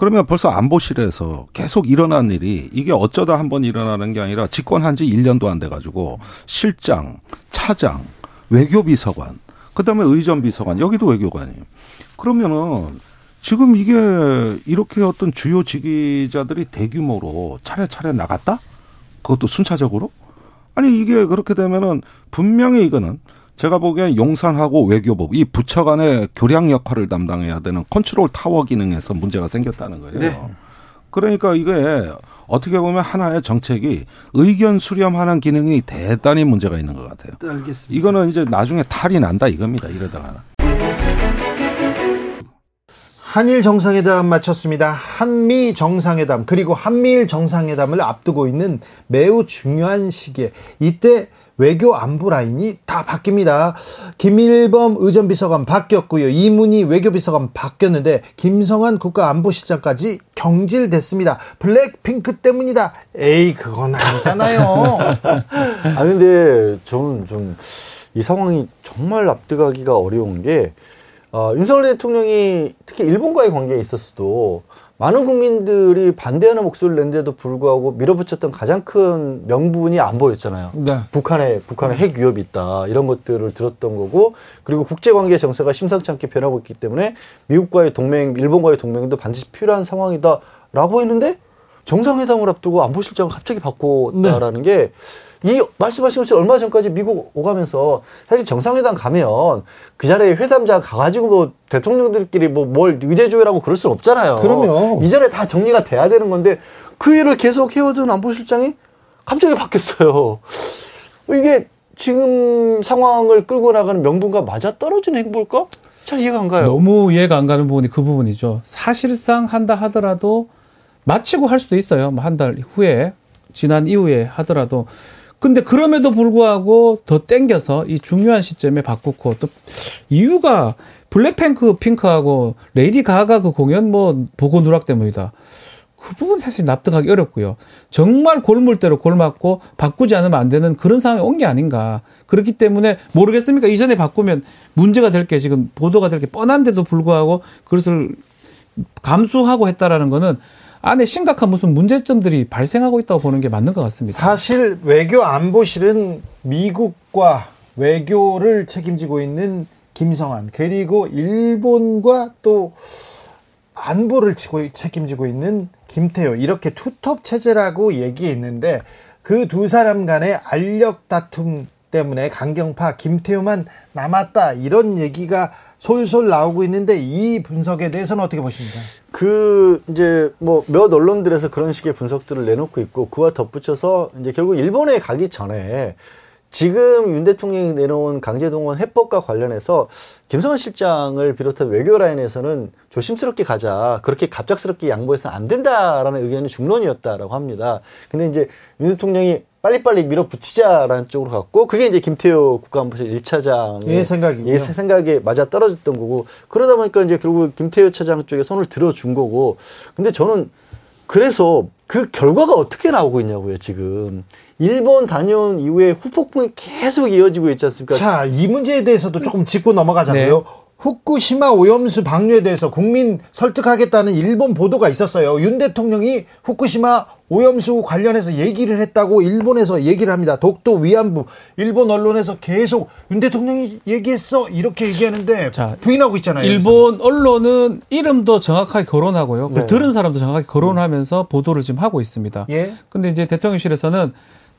그러면 벌써 안보실에서 계속 일어난 일이 이게 어쩌다 한 번 일어나는 게 아니라 집권한 지 1년도 안 돼 가지고 실장, 차장, 외교비서관, 그 다음에 의전비서관, 여기도 외교관이에요. 그러면은 지금 이게 이렇게 어떤 주요 직위자들이 대규모로 차례차례 나갔다? 그것도 순차적으로? 아니 이게 그렇게 되면은 분명히 이거는 제가 보기엔 용산하고 외교부 이 부처 간의 교량 역할을 담당해야 되는 컨트롤 타워 기능에서 문제가 생겼다는 거예요. 네. 그러니까 이게 어떻게 보면 하나의 정책이 의견 수렴하는 기능이 대단히 문제가 있는 것 같아요. 알겠습니다. 이거는 이제 나중에 탈이 난다 이겁니다. 이러다가. 한일 정상회담 마쳤습니다. 한미 정상회담 그리고 한미일 정상회담을 앞두고 있는 매우 중요한 시기에 이때 외교 안보 라인이 다 바뀝니다. 김일범 의전비서관 바뀌었고요. 이문희 외교비서관 바뀌었는데 김성한 국가안보실장까지 경질됐습니다. 블랙핑크 때문이다. 에이 그건 아니잖아요. 아 근데 저는 좀 이 상황이 정말 앞두가기가 어려운 게 어, 윤석열 대통령이 특히 일본과의 관계에 있었어도 많은 국민들이 반대하는 목소리를 낸데도 불구하고 밀어붙였던 가장 큰 명분이 안 보였잖아요. 네. 북한에 북한에 핵 위협이 있다 이런 것들을 들었던 거고 그리고 국제 관계 정세가 심상치 않게 변하고 있기 때문에 미국과의 동맹, 일본과의 동맹도 반드시 필요한 상황이다라고 했는데 정상회담을 앞두고 안보실장을 갑자기 바꿨다라는 게이 말씀하신 것처럼 얼마 전까지 미국 오가면서 사실 정상회담 가면 그 자리에 회담자 가가지고 뭐 대통령들끼리 뭐 뭘 의제 조율하고 그럴 수는 없잖아요. 그럼요. 이전에 다 정리가 돼야 되는 건데 그 일을 계속 해오던 안보실장이 갑자기 바뀌었어요. 이게 지금 상황을 끌고 나가는 명분과 맞아 떨어지는 행보일까? 잘 이해가 안 가요. 너무 이해가 안 가는 부분이 그 부분이죠. 사실상 한다 하더라도 마치고 할 수도 있어요. 뭐 한 달 후에 지난 이후에 하더라도 근데 그럼에도 불구하고 더 땡겨서 이 중요한 시점에 바꾸고 또 이유가 블랙핑크 핑크하고 레이디 가가 그 공연 뭐 보고 누락 때문이다. 그 부분 사실 납득하기 어렵고요. 정말 골물대로 골맞고 바꾸지 않으면 안 되는 그런 상황이 온 게 아닌가. 그렇기 때문에 모르겠습니까? 이전에 바꾸면 문제가 될 게 지금 보도가 될 게 뻔한데도 불구하고 그것을 감수하고 했다라는 거는 안에 심각한 무슨 문제점들이 발생하고 있다고 보는 게 맞는 것 같습니다. 사실 외교 안보실은 미국과 외교를 책임지고 있는 김성한 그리고 일본과 또 안보를 책임지고 있는 김태호 이렇게 투톱 체제라고 얘기했는데 그 두 사람 간의 알력 다툼 때문에 강경파 김태호만 남았다 이런 얘기가 솔솔 나오고 있는데 이 분석에 대해서는 어떻게 보십니까? 그 이제 뭐 몇 언론들에서 그런 식의 분석들을 내놓고 있고 그와 덧붙여서 이제 결국 일본에 가기 전에 지금 윤 대통령이 내놓은 강제동원 해법과 관련해서 김성환 실장을 비롯한 외교 라인에서는 조심스럽게 가자. 그렇게 갑작스럽게 양보해서는 안 된다라는 의견이 중론이었다라고 합니다. 근데 이제 윤 대통령이 빨리빨리 밀어붙이자라는 쪽으로 갔고 그게 이제 김태호 국가안보실 1차장의 예, 생각이고요. 예, 생각에 맞아 떨어졌던 거고 그러다 보니까 이제 결국 김태호 차장 쪽에 손을 들어준 거고 근데 저는 그래서 그 결과가 어떻게 나오고 있냐고요 지금 일본 다녀온 이후에 후폭풍이 계속 이어지고 있지 않습니까? 자, 이 문제에 대해서도 조금 짚고 넘어가자고요. 후쿠시마 오염수 방류에 대해서 국민 설득하겠다는 일본 보도가 있었어요. 윤 대통령이 후쿠시마 오염수 관련해서 얘기를 했다고 일본에서 얘기를 합니다. 독도 위안부 일본 언론에서 계속 윤 대통령이 얘기했어 이렇게 얘기하는데 자, 부인하고 있잖아요. 일본 언론은 이름도 정확하게 거론하고요. 네. 들은 사람도 정확하게 거론하면서 보도를 지금 하고 있습니다. 예. 근데 이제 대통령실에서는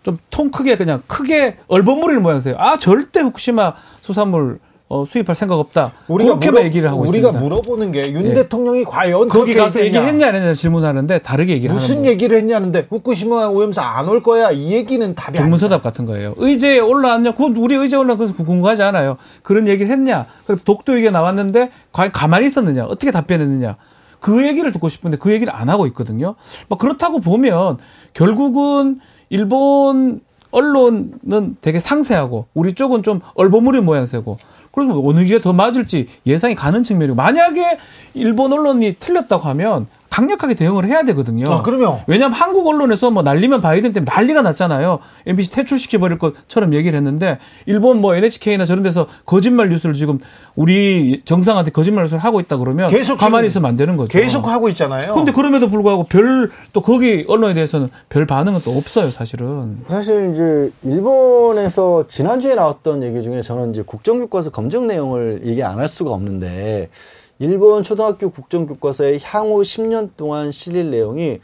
좀 통 크게 그냥 크게 얼버무리는 모양새요. 아 절대 후쿠시마 수산물 어, 수입할 생각 없다. 우리가 그렇게만 물어, 얘기를 하고 우리가 있습니다. 물어보는 게윤 예. 대통령이 과연 거기 그렇게 가서 얘기했냐? 얘기했냐 안 했냐 질문하는데 다르게 얘기를 무슨 하는 얘기를 했냐는데 후쿠시마 오염수 안 올 거야 이 얘기는 답이 아니죠. 동문서답 같은 거예요. 의제에 올라왔냐? 그건 우리 의제 올라온 것은 궁금하지 않아요. 그런 얘기를 했냐? 독도 얘기가 나왔는데 과연 가만히 있었느냐? 어떻게 답변했느냐? 그 얘기를 듣고 싶은데 그 얘기를 안 하고 있거든요. 뭐 그렇다고 보면 결국은 일본 언론은 되게 상세하고 우리 쪽은 좀 얼버무린 모양새고 그래서 어느 게 더 맞을지 예상이 가는 측면이고 만약에 일본 언론이 틀렸다고 하면 강력하게 대응을 해야 되거든요. 아, 그럼요. 왜냐하면 한국 언론에서 뭐 날리면 바이든 때문에 난리가 났잖아요. MBC 퇴출시켜 버릴 것처럼 얘기를 했는데 일본 뭐 NHK나 저런 데서 거짓말 뉴스를 지금 우리 정상한테 거짓말 뉴스를 하고 있다 그러면 계속 가만히 있으면 안 되는 거죠. 계속 하고 있잖아요. 근데 그럼에도 불구하고 별 또 거기 언론에 대해서는 별 반응은 또 없어요, 사실은. 사실 이제 일본에서 지난주에 나왔던 얘기 중에 저는 이제 국정교과서 검증 내용을 얘기 안 할 수가 없는데 일본 초등학교 국정교과서의 향후 10년 동안 실릴 내용이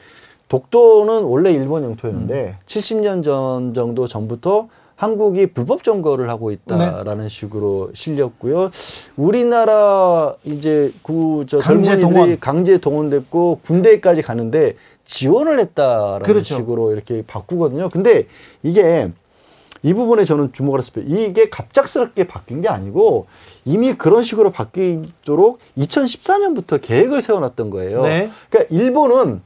독도는 원래 일본 영토였는데 70년 전 정도 전부터 한국이 불법 점거를 하고 있다라는 식으로 실렸고요. 우리나라 이제 그저 강제 동원. 강제 동원됐고 군대까지 가는데 지원을 했다라는 그렇죠. 식으로 이렇게 바꾸거든요. 근데 이게 이 부분에 저는 주목을 했습니다. 이게 갑작스럽게 바뀐 게 아니고 이미 그런 식으로 바뀌도록 2014년부터 계획을 세워놨던 거예요. 네. 그러니까 일본은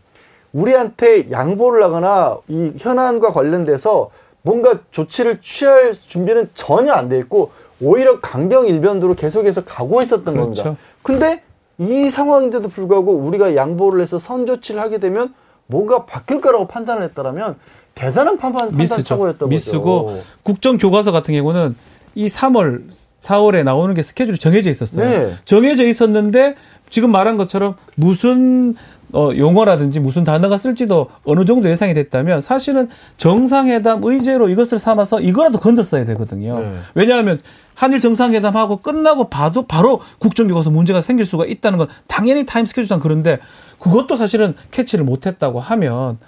우리한테 양보를 하거나 이 현안과 관련돼서 뭔가 조치를 취할 준비는 전혀 안 돼 있고 오히려 강경 일변도로 계속해서 가고 있었던 그렇죠. 겁니다. 근데 이 상황인데도 불구하고 우리가 양보를 해서 선 조치를 하게 되면 뭔가 바뀔 거라고 판단을 했다라면 대단한 판단, 판단 미스죠. 착오였던 미스고 거죠. 국정 교과서 같은 경우는 이 3월, 4월에 나오는 게 스케줄이 정해져 있었어요. 네. 정해져 있었는데 지금 말한 것처럼 무슨 어, 용어라든지 무슨 단어가 쓸지도 어느 정도 예상이 됐다면 사실은 정상회담 의제로 이것을 삼아서 이거라도 건졌어야 되거든요. 네. 왜냐하면 한일 정상회담하고 끝나고 봐도 바로 국정교과서 문제가 생길 수가 있다는 건 당연히 타임 스케줄상 그런데 그것도 사실은 캐치를 못했다고 하면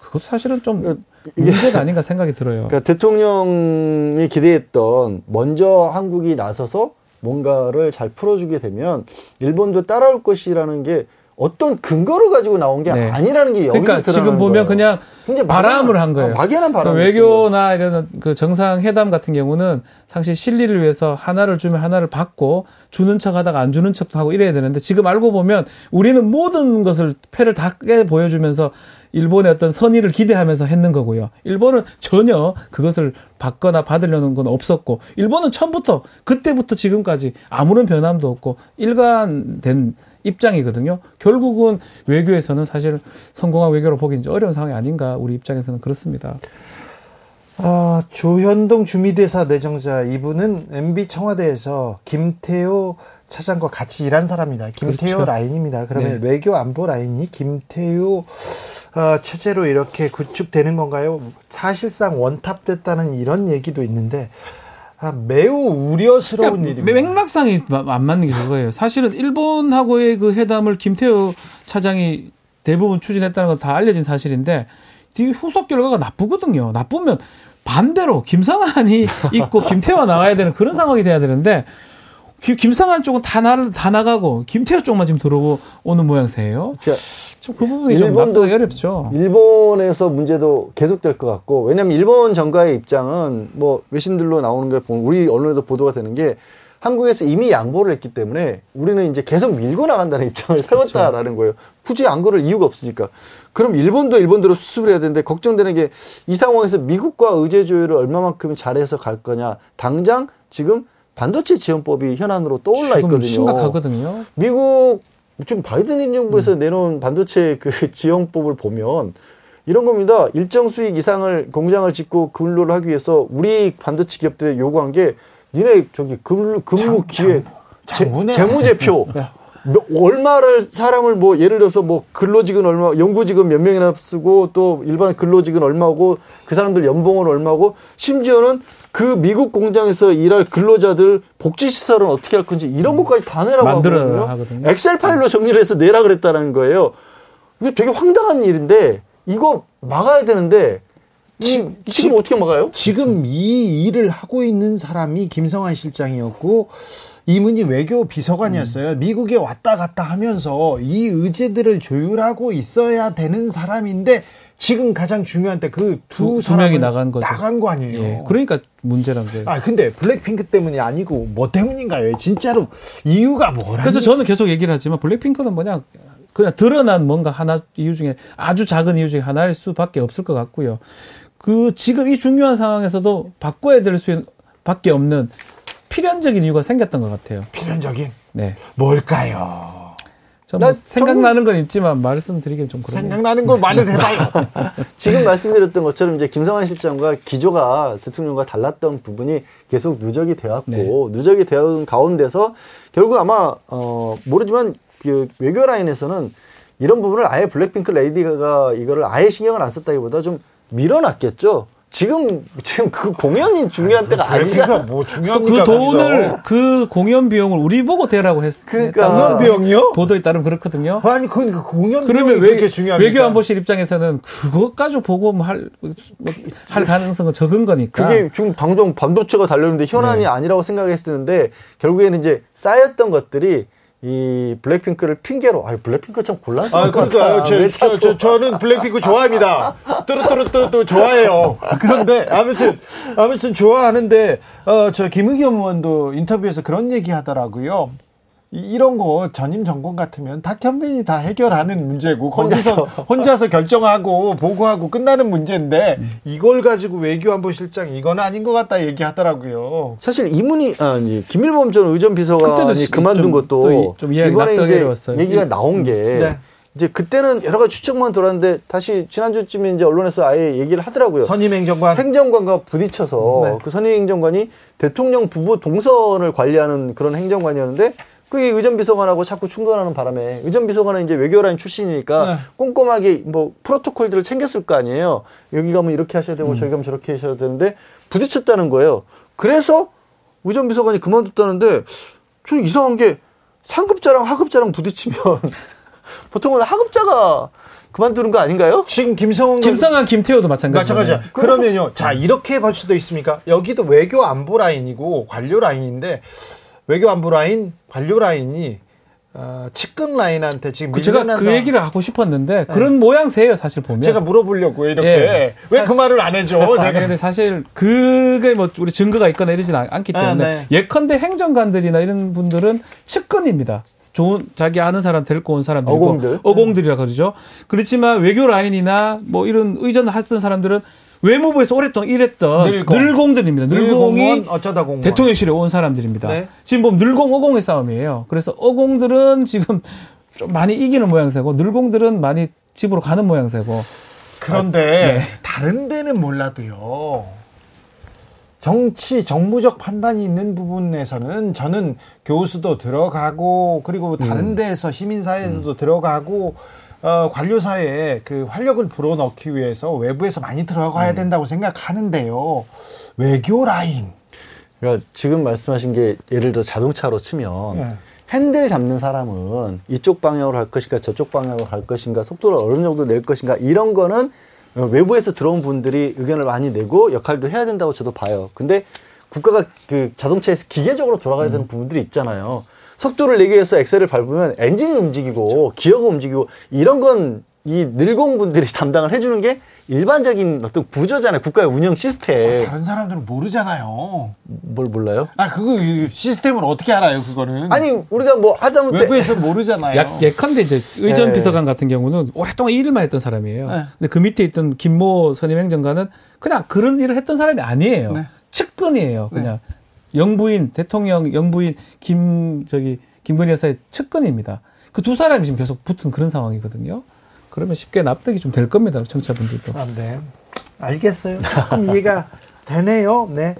그것도 사실은 좀 문제가 아닌가 생각이 들어요. 그러니까 대통령이 기대했던 먼저 한국이 나서서 뭔가를 잘 풀어주게 되면 일본도 따라올 것이라는 게 어떤 근거를 가지고 나온 게 네. 아니라는 게 여기서 그러니까 지금 보면 거예요. 그냥 굉장히 바람을 한 거예요. 어, 막연한 바람. 그러니까 외교나 이런 그 정상 회담 같은 경우는 사실 실리를 위해서 하나를 주면 하나를 받고 주는 척 하다가 안 주는 척도 하고 이래야 되는데 지금 알고 보면 우리는 모든 것을 패를 닿게 보여주면서 일본의 어떤 선의를 기대하면서 했는 거고요. 일본은 전혀 그것을 받거나 받으려는 건 없었고 일본은 처음부터 그때부터 지금까지 아무런 변함도 없고 일관된 입장이거든요. 결국은 외교에서는 사실 성공한 외교로 보기 어려운 상황이 아닌가 우리 입장에서는 그렇습니다. 아, 조현동 주미대사 내정자 이분은 MB 청와대에서 김태호 차장과 같이 일한 사람입니다. 김태호 그렇죠. 라인입니다. 그러면 네. 외교 안보 라인이 김태호 어, 체제로 이렇게 구축되는 건가요? 사실상 원탑됐다는 이런 얘기도 있는데 아, 매우 우려스러운 그러니까 일입니다. 맥락상이 마- 안 맞는 게 그거예요. 사실은 일본하고의 그 회담을 김태호 차장이 대부분 추진했다는 건 다 알려진 사실인데 뒤 후속 결과가 나쁘거든요. 나쁘면 반대로 김성한이 있고 김태호가 나와야 되는 그런 상황이 돼야 되는데 김, 김성한 쪽은 다, 나, 다 나가고 김태호 쪽만 지금 들어오는 모양새예요. 제가 좀그 부분이 좀 일본도- 납득이 어렵죠. 일본에서 문제도 계속될 것 같고 왜냐하면 일본 정가의 입장은 뭐 외신들로 나오는 걸 보면 우리 언론에도 보도가 되는 게 한국에서 이미 양보를 했기 때문에 우리는 이제 계속 밀고 나간다는 입장을 세웠다라는 거예요. 굳이 안 그럴 이유가 없으니까. 그럼 일본도 일본대로 수습을 해야 되는데 걱정되는 게 이 상황에서 미국과 의제 조율을 얼마만큼 잘해서 갈 거냐. 당장 지금 반도체 지원법이 현안으로 떠올라 있거든요. 심각하거든요. 미국 지금 바이든 행정부에서 내놓은 반도체 그 지원법을 보면 이런 겁니다. 일정 수익 이상을 공장을 짓고 근로를 하기 위해서 우리 반도체 기업들에 요구한 게 니네 저기 근무, 근무 기회 장부네. 재무제표 몇- 얼마를 사람을 뭐 예를 들어서 뭐 근로직은 얼마 연구직은 몇 명이나 쓰고 또 일반 근로직은 얼마고 그 사람들 연봉은 얼마고 심지어는 그 미국 공장에서 일할 근로자들 복지 시설은 어떻게 할 건지 이런 것까지 다 내라고 하거든요. 하거든요. 엑셀 파일로 정리를 해서 내라 그랬다는 거예요. 이게 되게 황당한 일인데 이거 막아야 되는데 지 금, 지금 어떻게 막아요? 지금 이 일을 하고 있는 사람이 김성환 실장이었고 이문희 외교 비서관이었어요. 미국에 왔다 갔다 하면서 이 의제들을 조율하고 있어야 되는 사람인데 지금 가장 중요한 때 그 두- 사람이 나간 거죠. 나간 거 아니에요. 예. 그러니까 문제란 게. 아 근데 블랙핑크 때문이 아니고 뭐 때문인가요? 진짜로 이유가 뭐라? 그래서 저는 계속 얘기를 하지만 블랙핑크는 뭐냐 그냥 드러난 뭔가 하나 이유 중에 아주 작은 이유 중에 하나일 수밖에 없을 것 같고요. 그 지금 이 중요한 상황에서도 바꿔야 될 수밖에 없는 필연적인 이유가 생겼던 것 같아요. 필연적인 네. 뭘까요? 나 생각나는 건 있지만 말씀드리긴 좀 그러네요. 생각나는 거 말을 해봐요. 지금 말씀드렸던 것처럼 이제 김성환 실장과 기조가 대통령과 달랐던 부분이 계속 누적이 되었고 네. 누적이 되어 가운데서 결국 아마 어 모르지만 그 외교 라인에서는 이런 부분을 아예 블랙핑크 레이디가 이거를 아예 신경을 안 썼다기보다 좀 밀어놨겠죠. 지금 지금 그 공연이 중요한 때가 블랙핑크가 아니잖아. 뭐또 중요합니까? 그 돈을 그 공연 비용을 우리 보고 대라고 했, 그러니까. 공연 비용이요? 보도에 따르면 그렇거든요. 아니 그 공연 그러면 비용이 외, 그렇게 중요합니까? 외교안보실 입장에서는 그것 가지고 보고 뭐 할, 뭐 할 가능성은 적은 거니까. 그게 지금 당장 반도체가 달렸는데 현안이 네. 아니라고 생각했었는데 결국에는 이제 쌓였던 것들이 이 블랙핑크를 핑계로 아 블랙핑크 참 곤란스러울 아. 같아. 저, 왜 저, 저, 저는 블랙핑크 좋아합니다. 뚜루뚜루뚜루 좋아해요. 그런데 아무튼, 아무튼 좋아하는데, 어, 저 김의겸 의원도 인터뷰에서 그런 얘기 하더라고요. 이- 이런 거 전임 정권 같으면 다 캠페인이 다 해결하는 문제고 거기서 혼자서 결정하고 보고하고 끝나는 문제인데 이걸 가지고 외교안보 실장 이건 아닌 것 같다 얘기하더라고요. 사실 이문희 아니 김일범 전 의전 비서관이 시- 그만둔 좀- 것도 좀 이번에 이제 어려웠어요. 얘기가 이- 나온 게 네. 이제 그때는 여러 가지 추측만 돌았는데 다시 지난주쯤에 이제 언론에서 아예 얘기를 하더라고요. 선임 행정관 행정관과 부딪혀서 네. 그 선임 행정관이 대통령 부부 동선을 관리하는 그런 행정관이었는데 그게 의전 비서관하고 자꾸 충돌하는 바람에 의전 비서관은 이제 외교라인 출신이니까 네. 꼼꼼하게 뭐 프로토콜들을 챙겼을 거 아니에요. 여기 가면 이렇게 하셔야 음. 되고 저기 가면 저렇게 하셔야 되는데 부딪혔다는 거예요. 그래서 의전 비서관이 그만뒀다는데 좀 이상한 게 상급자랑 하급자랑 부딪히면 보통은 하급자가 그만두는 거 아닌가요? 지금 김성훈 김성한, 김태호도 마찬가지죠. 마찬가지야. 그러면요. 자, 이렇게 볼 수도 있습니까? 여기도 외교 안보 라인이고 관료 라인인데 외교 안보 라인, 관료 라인이 어, 측근 라인한테 지금 그 제가. 그 얘기를 하고 싶었는데 그런 모양새예요 사실 보면. 제가 물어보려고 이렇게 예. 왜그 사실- 말을 안 해줘? 아, 제가 근데 사실 그게 뭐 우리 증거가 있거나 이러진 않- 않기 아, 때문에 네. 예컨대 행정관들이나 이런 분들은 측근입니다. 좋은 자기 아는 사람 데리고 온 사람들이고 어공들. 어공들이라 그러죠. 그렇지만 외교 라인이나 뭐 이런 의전 하던 사람들은 외무부에서 오랫동안 일했던 늘공. 늘공 들입니다. 늘공이 어쩌다 공무원. 대통령실에 온 사람들입니다. 네. 지금 보면 늘공 어공의 싸움이에요. 그래서 어공들은 지금 좀 많이 이기는 모양새고 늘공들은 많이 집으로 가는 모양새고 그런데 네. 다른 데는 몰라도요. 정치 정무적 판단이 있는 부분에서는 저는 교수도 들어가고 그리고 다른 데에서 시민사회도 들어가고 어, 관료사회에 그 활력을 불어넣기 위해서 외부에서 많이 들어가야 된다고 생각하는데요. 외교 라인. 그러니까 지금 말씀하신 게 예를 들어 자동차로 치면 네. 핸들 잡는 사람은 이쪽 방향으로 할 것인가 저쪽 방향으로 할 것인가 속도를 어느 정도 낼 것인가 이런 거는 어, 외부에서 들어온 분들이 의견을 많이 내고 역할도 해야 된다고 저도 봐요. 근데 국가가 그 자동차에서 기계적으로 돌아가야 되는 부분들이 있잖아요. 속도를 내기 위해서 엑셀을 밟으면 엔진이 움직이고 기어가 움직이고 이런 건 이 늘공분들이 담당을 해주는 게 일반적인 어떤 구조잖아요. 국가의 운영 시스템. 다른 사람들은 모르잖아요. 뭘 몰라요? 아 그거 이 시스템을 어떻게 알아요? 그거는 아니 우리가 뭐 하다못해 외부에서 모르잖아요. 약, 예컨대 이제 의전 네. 비서관 같은 경우는 오랫동안 이 일만 했던 사람이에요. 네. 근데 그 밑에 있던 김모 선임 행정관은 그냥 그런 일을 했던 사람이 아니에요. 네. 측근이에요. 그냥 영부인 대통령 영부인 김 저기 김건희 여사의 측근입니다. 그 두 사람이 지금 계속 붙은 그런 상황이거든요. 그러면 쉽게 납득이 좀 될 겁니다. 청취자분들도. 아, 네. 알겠어요. 조금 이해가 되네요. 네.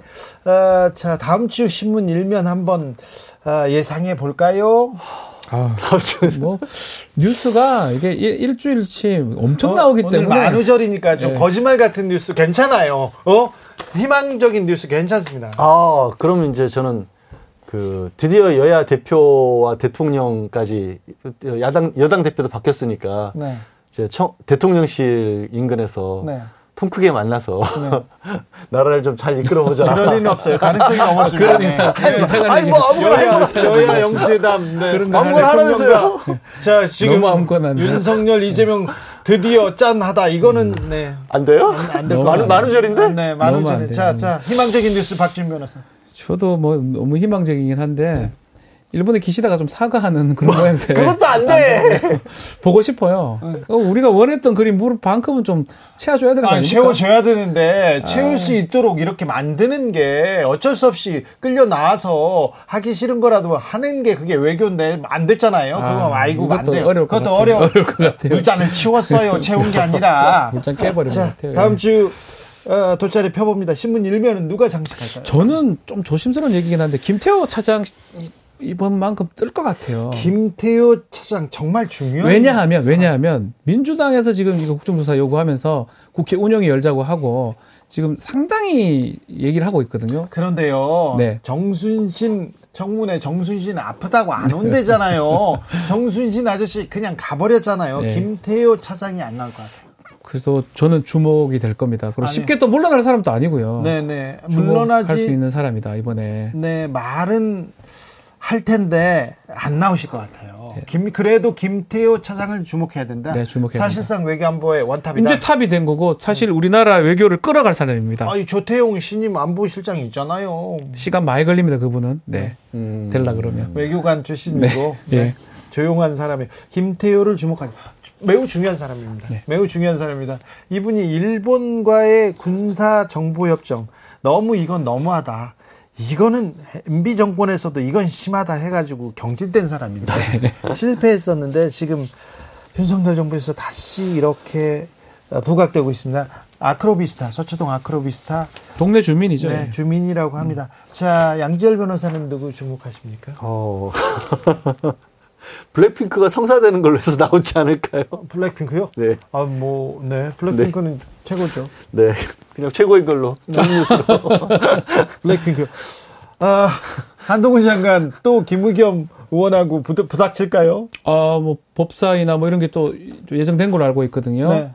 어, 자, 다음 주 신문 일면 한번 어, 예상해 볼까요? 아, 뭐 뉴스가 이게 일, 일주일치 엄청 나오기 어, 오늘 때문에 만우절이니까 좀 네. 거짓말 같은 뉴스 괜찮아요. 어? 희망적인 뉴스 괜찮습니다. 아 그러면 이제 저는 그 드디어 여야 대표와 대통령까지 야당 여당 대표도 바뀌었으니까 네. 이제 청, 대통령실 인근에서 네. 통 크게 만나서 나라를 좀 잘 이끌어보자. 그럴 리는 없어요. 가능성이 너무 없습니다. 네. 아니 뭐 아무거나 해보라. 여야, 여야 영수회담. 네. 그런 거 아무거나 하라면서요. 자, 지금 아무거나. 윤석열, 이재명 드디어 짠하다. 이거는 네. 안 돼요? 안될것 너무 같아요. 안 돼. 만우절인데? 네, 너무 안 만우절이. 돼요. 자, 자, 희망적인 뉴스 박준 변호사. 저도 뭐 너무 희망적이긴 한데 일본의 기시다가 좀 사과하는 그런 모양새. 그것도 안 돼. 보고 싶어요. 어, 우리가 원했던 그림 무릎 반큼은 좀 채워줘야 되는 거 아니, 아닙니까? 채워줘야 되는데 채울 수 있도록 이렇게 만드는 게 어쩔 수 없이 끌려 나와서 하기 싫은 거라도 하는 게 그게 외교인데 안 됐잖아요. 그거 아이고 안 돼요. 어려울 것 그것도 같아요. 어려워. 어려울 것 같아요. 물잔을 치웠어요. 채운 게 아니라. 물잔 깨버린 것 자, 같아요. 다음 예. 주 어, 돗자리 펴봅니다. 신문 일면은 누가 장식할까요? 저는 좀 조심스러운 얘기긴 한데 김태호 차장 이- 이번만큼 뜰 것 같아요. 김태호 차장 정말 중요한 왜냐하면 왜냐하면 민주당에서 지금 이거 국정조사 요구하면서 국회 운영이 열자고 하고 지금 상당히 얘기를 하고 있거든요. 그런데요. 네. 정순신 청문회 정순신 아프다고 안 온대잖아요. 정순신 아저씨 그냥 가버렸잖아요. 네. 김태호 차장이 안 나올 것 같아요. 그래서 저는 주목이 될 겁니다. 그리고 아니. 쉽게 또 물러날 사람도 아니고요. 네네. 주목할 수 물러나지. 있는 사람이다 이번에. 네 말은 할 텐데 안 나오실 것 같아요. 김 그래도 김태호 차장을 주목해야 된다. 네, 주목해야 사실상 외교안보의 원탑이다. 이제 탑이 된 거고 사실 우리나라 외교를 끌어갈 사람입니다. 아니 조태용 신임 안보실장이 있잖아요. 시간 많이 걸립니다 그분은. 네. 음. 될라 그러면. 외교관 출신이고 네. 네. 조용한 사람이 김태효를 주목하니 매우 중요한 사람입니다. 네. 매우 중요한 사람입니다. 이분이 일본과의 군사 정보 협정 너무 이건 너무하다. 이거는 MB 정권에서도 이건 심하다 해가지고 경질된 사람입니다. 네. 실패했었는데 지금 윤석열 정부에서 다시 이렇게 어, 부각되고 있습니다. 아크로비스타 서초동 아크로비스타 동네 주민이죠. 네, 예. 주민이라고 합니다. 자 양지열 변호사는 누구 주목하십니까? 어. 블랙핑크가 성사되는 걸로 해서 나오지 않을까요? 블랙핑크요? 네. 아, 뭐, 네. 블랙핑크는 최고죠. 네. 그냥 최고인 걸로. 좋은 뉴스로. 블랙핑크. 아, 한동훈 장관 또 김의겸 의원하고 부닥, 부닥칠까요? 아, 뭐 법사위나 뭐 이런 게 또 예정된 걸로 알고 있거든요. 네.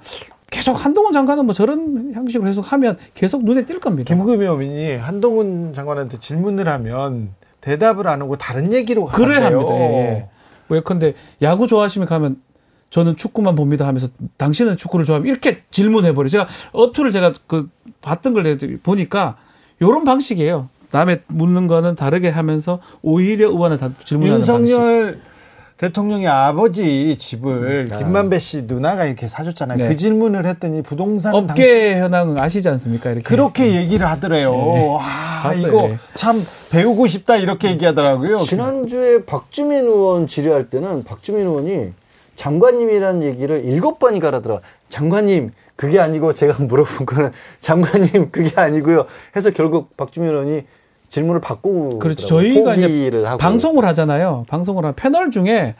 계속 한동훈 장관은 뭐 저런 형식으로 계속 하면 계속 눈에 띌 겁니다. 김의겸 의원이 한동훈 장관한테 질문을 하면 대답을 안 하고 다른 얘기로 그래야 한대요. 합니다. 예. 뭐 예컨대 야구 좋아하시면 가면 저는 축구만 봅니다 하면서 당신은 축구를 좋아하면 이렇게 질문해 버려. 제가 어투를 제가 그 봤던 걸 보니까 요런 방식이에요. 남의 묻는 거는 다르게 하면서 오히려 의원을 다 질문하는 방식. 윤석열 대통령의 아버지 집을 김만배 씨 누나가 이렇게 사줬잖아요. 네. 그 질문을 했더니 부동산 업계 현황 아시지 않습니까? 이렇게 그렇게 얘기를 하더래요. 아, 봤어요, 이거 네. 참 배우고 싶다 이렇게 얘기하더라고요. 지난주에 박주민 의원 질의할 때는 박주민 의원이 장관님이라는 얘기를 일곱 번이 가라더라. 장관님, 그게 아니고 제가 물어본 거는 장관님, 그게 아니고요. 해서 결국 박주민 의원이 질문을 바꾸고 그렇죠. 저희가 이제 하고. 방송을 하잖아요. 방송을 하는 패널 중에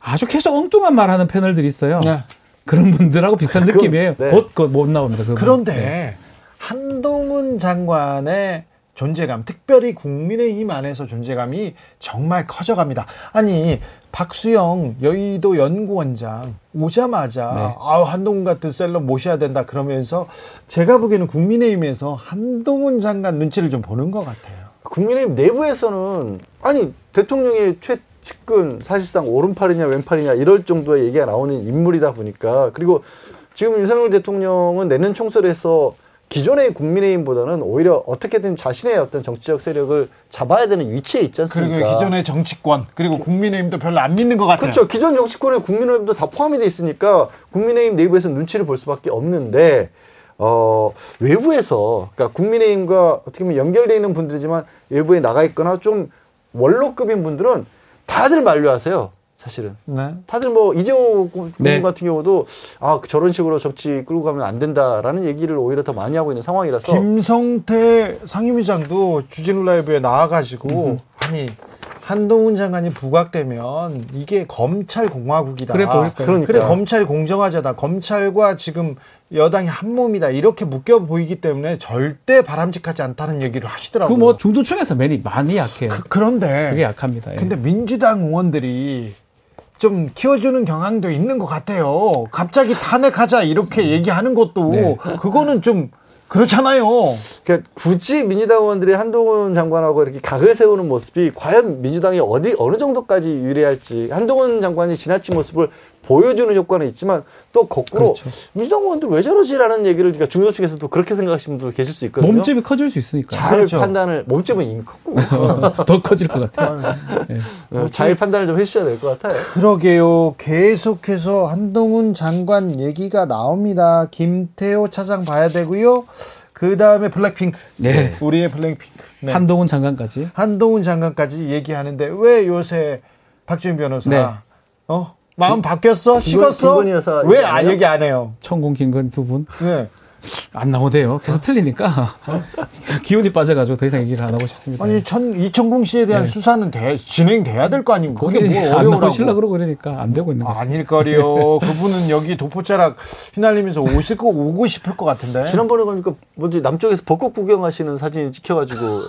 아주 계속 엉뚱한 말하는 패널들이 있어요. 네. 그런 분들하고 비슷한 그건- 느낌이에요. 네. 곧그못 나옵니다. 그분. 그런데 네. 한동훈 장관의 존재감, 특별히 국민의힘 안에서 존재감이 정말 커져갑니다. 아니 박수영 여의도 연구원장 오자마자 네. 아 한동훈 같은 셀럽 모셔야 된다 그러면서 제가 보기에는 국민의힘에서 한동훈 장관 눈치를 좀 보는 것 같아요. 국민의힘 내부에서는 아니 대통령의 최 측근 사실상 오른팔이냐 왼팔이냐 이럴 정도의 얘기가 나오는 인물이다 보니까 그리고 지금 윤석열 대통령은 내년 총선에서 기존의 국민의힘보다는 오히려 어떻게든 자신의 어떤 정치적 세력을 잡아야 되는 위치에 있지 않습니까? 그리고 기존의 정치권 그리고 국민의힘도 별로 안 믿는 것 같아요. 그렇죠. 기존 정치권에 국민의힘도 다 포함이 돼 있으니까 국민의힘 내부에서 눈치를 볼 수밖에 없는데 어 외부에서 그러니까 국민의힘과 어떻게 보면 연결돼 있는 분들이지만 외부에 나가 있거나 좀 원로급인 분들은 다들 만류하세요. 사실은 네. 다들 뭐 이재호 군 네. 같은 경우도 아 저런 식으로 정치 끌고 가면 안 된다라는 얘기를 오히려 더 많이 하고 있는 상황이라서 김성태 상임위장도 주진우 라이브에 나와가지고 아니 한동훈 장관이 부각되면 이게 검찰 공화국이다. 그래 보일 거예요. 그러니까. 그래 검찰이 공정하잖아. 검찰과 지금 여당이 한 몸이다. 이렇게 묶여 보이기 때문에 절대 바람직하지 않다는 얘기를 하시더라고요. 그 뭐 중도층에서 많이 많이 약해요. 그, 런데 그게 약합니다. 예. 근데 민주당 의원들이 좀 키워주는 경향도 있는 것 같아요. 갑자기 탄핵하자 이렇게 얘기하는 것도 네. 그거는 좀 그렇잖아요. 그러니까 굳이 민주당 의원들이 한동훈 장관하고 이렇게 각을 세우는 모습이 과연 민주당이 어디 어느 정도까지 유리할지 한동훈 장관이 지나친 모습을 보여주는 효과는 있지만 또 거꾸로 그렇죠. 민주당 의원들 왜 저러지라는 얘기를 그러니까 중도 측에서도 그렇게 생각하시는 분들 계실 수 있거든요. 몸집이 커질 수 있으니까 잘 그렇죠. 판단을 몸집은 이미 컸고 더 커질 것 같아요. 예. 어, 잘 판단을 좀 해주셔야 될 것 같아요. 그러게요. 계속해서 한동훈 장관 얘기가 나옵니다. 김태호 차장 봐야 되고요. 그 다음에 블랙핑크. 네. 우리의 블랙핑크. 네. 한동훈 장관까지. 한동훈 장관까지 얘기하는데 왜 요새 박주민 변호사 네. 어 마음 바뀌었어? 식었어? 왜 얘기 아, 안 해요? 얘기 안 해요? 천공 김건 두 분 안 네. 나오대요. 계속 틀리니까 기운이 빠져가지고 더 이상 얘기를 안 하고 싶습니다. 아니 천 이천공 씨에 대한 네. 수사는 돼, 진행돼야 될 거 아닌가? 그게 거기 뭐안 어려우라고? 나오시려 그러고 그러니까 안 되고 있는 거예요. 아닐거리요. 그분은 여기 도포자락 휘날리면서 오실 거 오고 싶을 것 같은데. 지난번에 보니까 뭐지 남쪽에서 벚꽃 구경하시는 사진이 찍혀가지고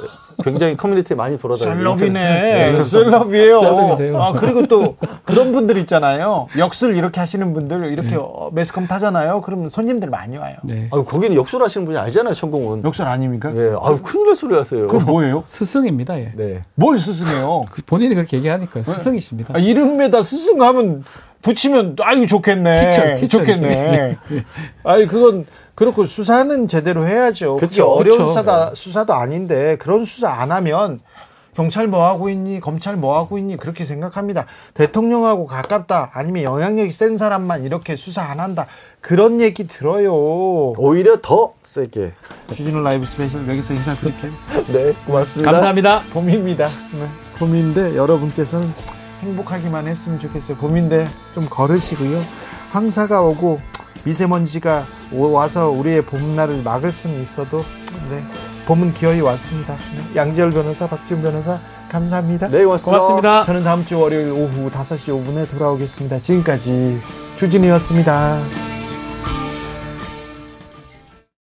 굉장히 커뮤니티에 많이 돌아다니고 셀럽이네. 셀럽이에요. 셀럽이세요. 아, 그리고 또 그런 분들 있잖아요. 역술 이렇게 하시는 분들 이렇게 어, 매스컴 타잖아요. 그러면 손님들 많이 와요. 네. 아 거기는 역술하시는 분이 아니잖아요, 천공은. 역술 아닙니까? 예, 아유 큰일 날 소리 하세요. 그건 뭐예요? 스승입니다. 예. 네. 뭘 스승해요? 그 본인이 그렇게 얘기하니까요. 스승이십니다. 아, 이름에다 스승하면 붙이면 아유 좋겠네. teacher, teacher 좋겠네. 아니 그건 그렇고 수사는 제대로 해야죠. 그게 그쵸, 어려운 그쵸. 수사다 수사도 아닌데 그런 수사 안 하면 경찰 뭐 하고 있니? 검찰 뭐 하고 있니? 그렇게 생각합니다. 대통령하고 가깝다 아니면 영향력이 센 사람만 이렇게 수사 안 한다. 그런 얘기 들어요. 오히려 더 세게. 주진우 라이브 스페셜 여기서 인사드릴게요. 네, 고맙습니다. 감사합니다. 봄입니다. 네, 봄인데 여러분께서는 행복하기만 했으면 좋겠어요. 봄인데 좀 걸으시고요. 황사가 오고 미세먼지가 오- 와서 우리의 봄날을 막을 수는 있어도 네, 봄은 기어이 왔습니다. 네, 양지열 변호사, 박지훈 변호사 감사합니다. 네, 고맙습니다. 고맙습니다. 저는 다음 주 월요일 오후 5시 5분에 돌아오겠습니다. 지금까지 주진이었습니다.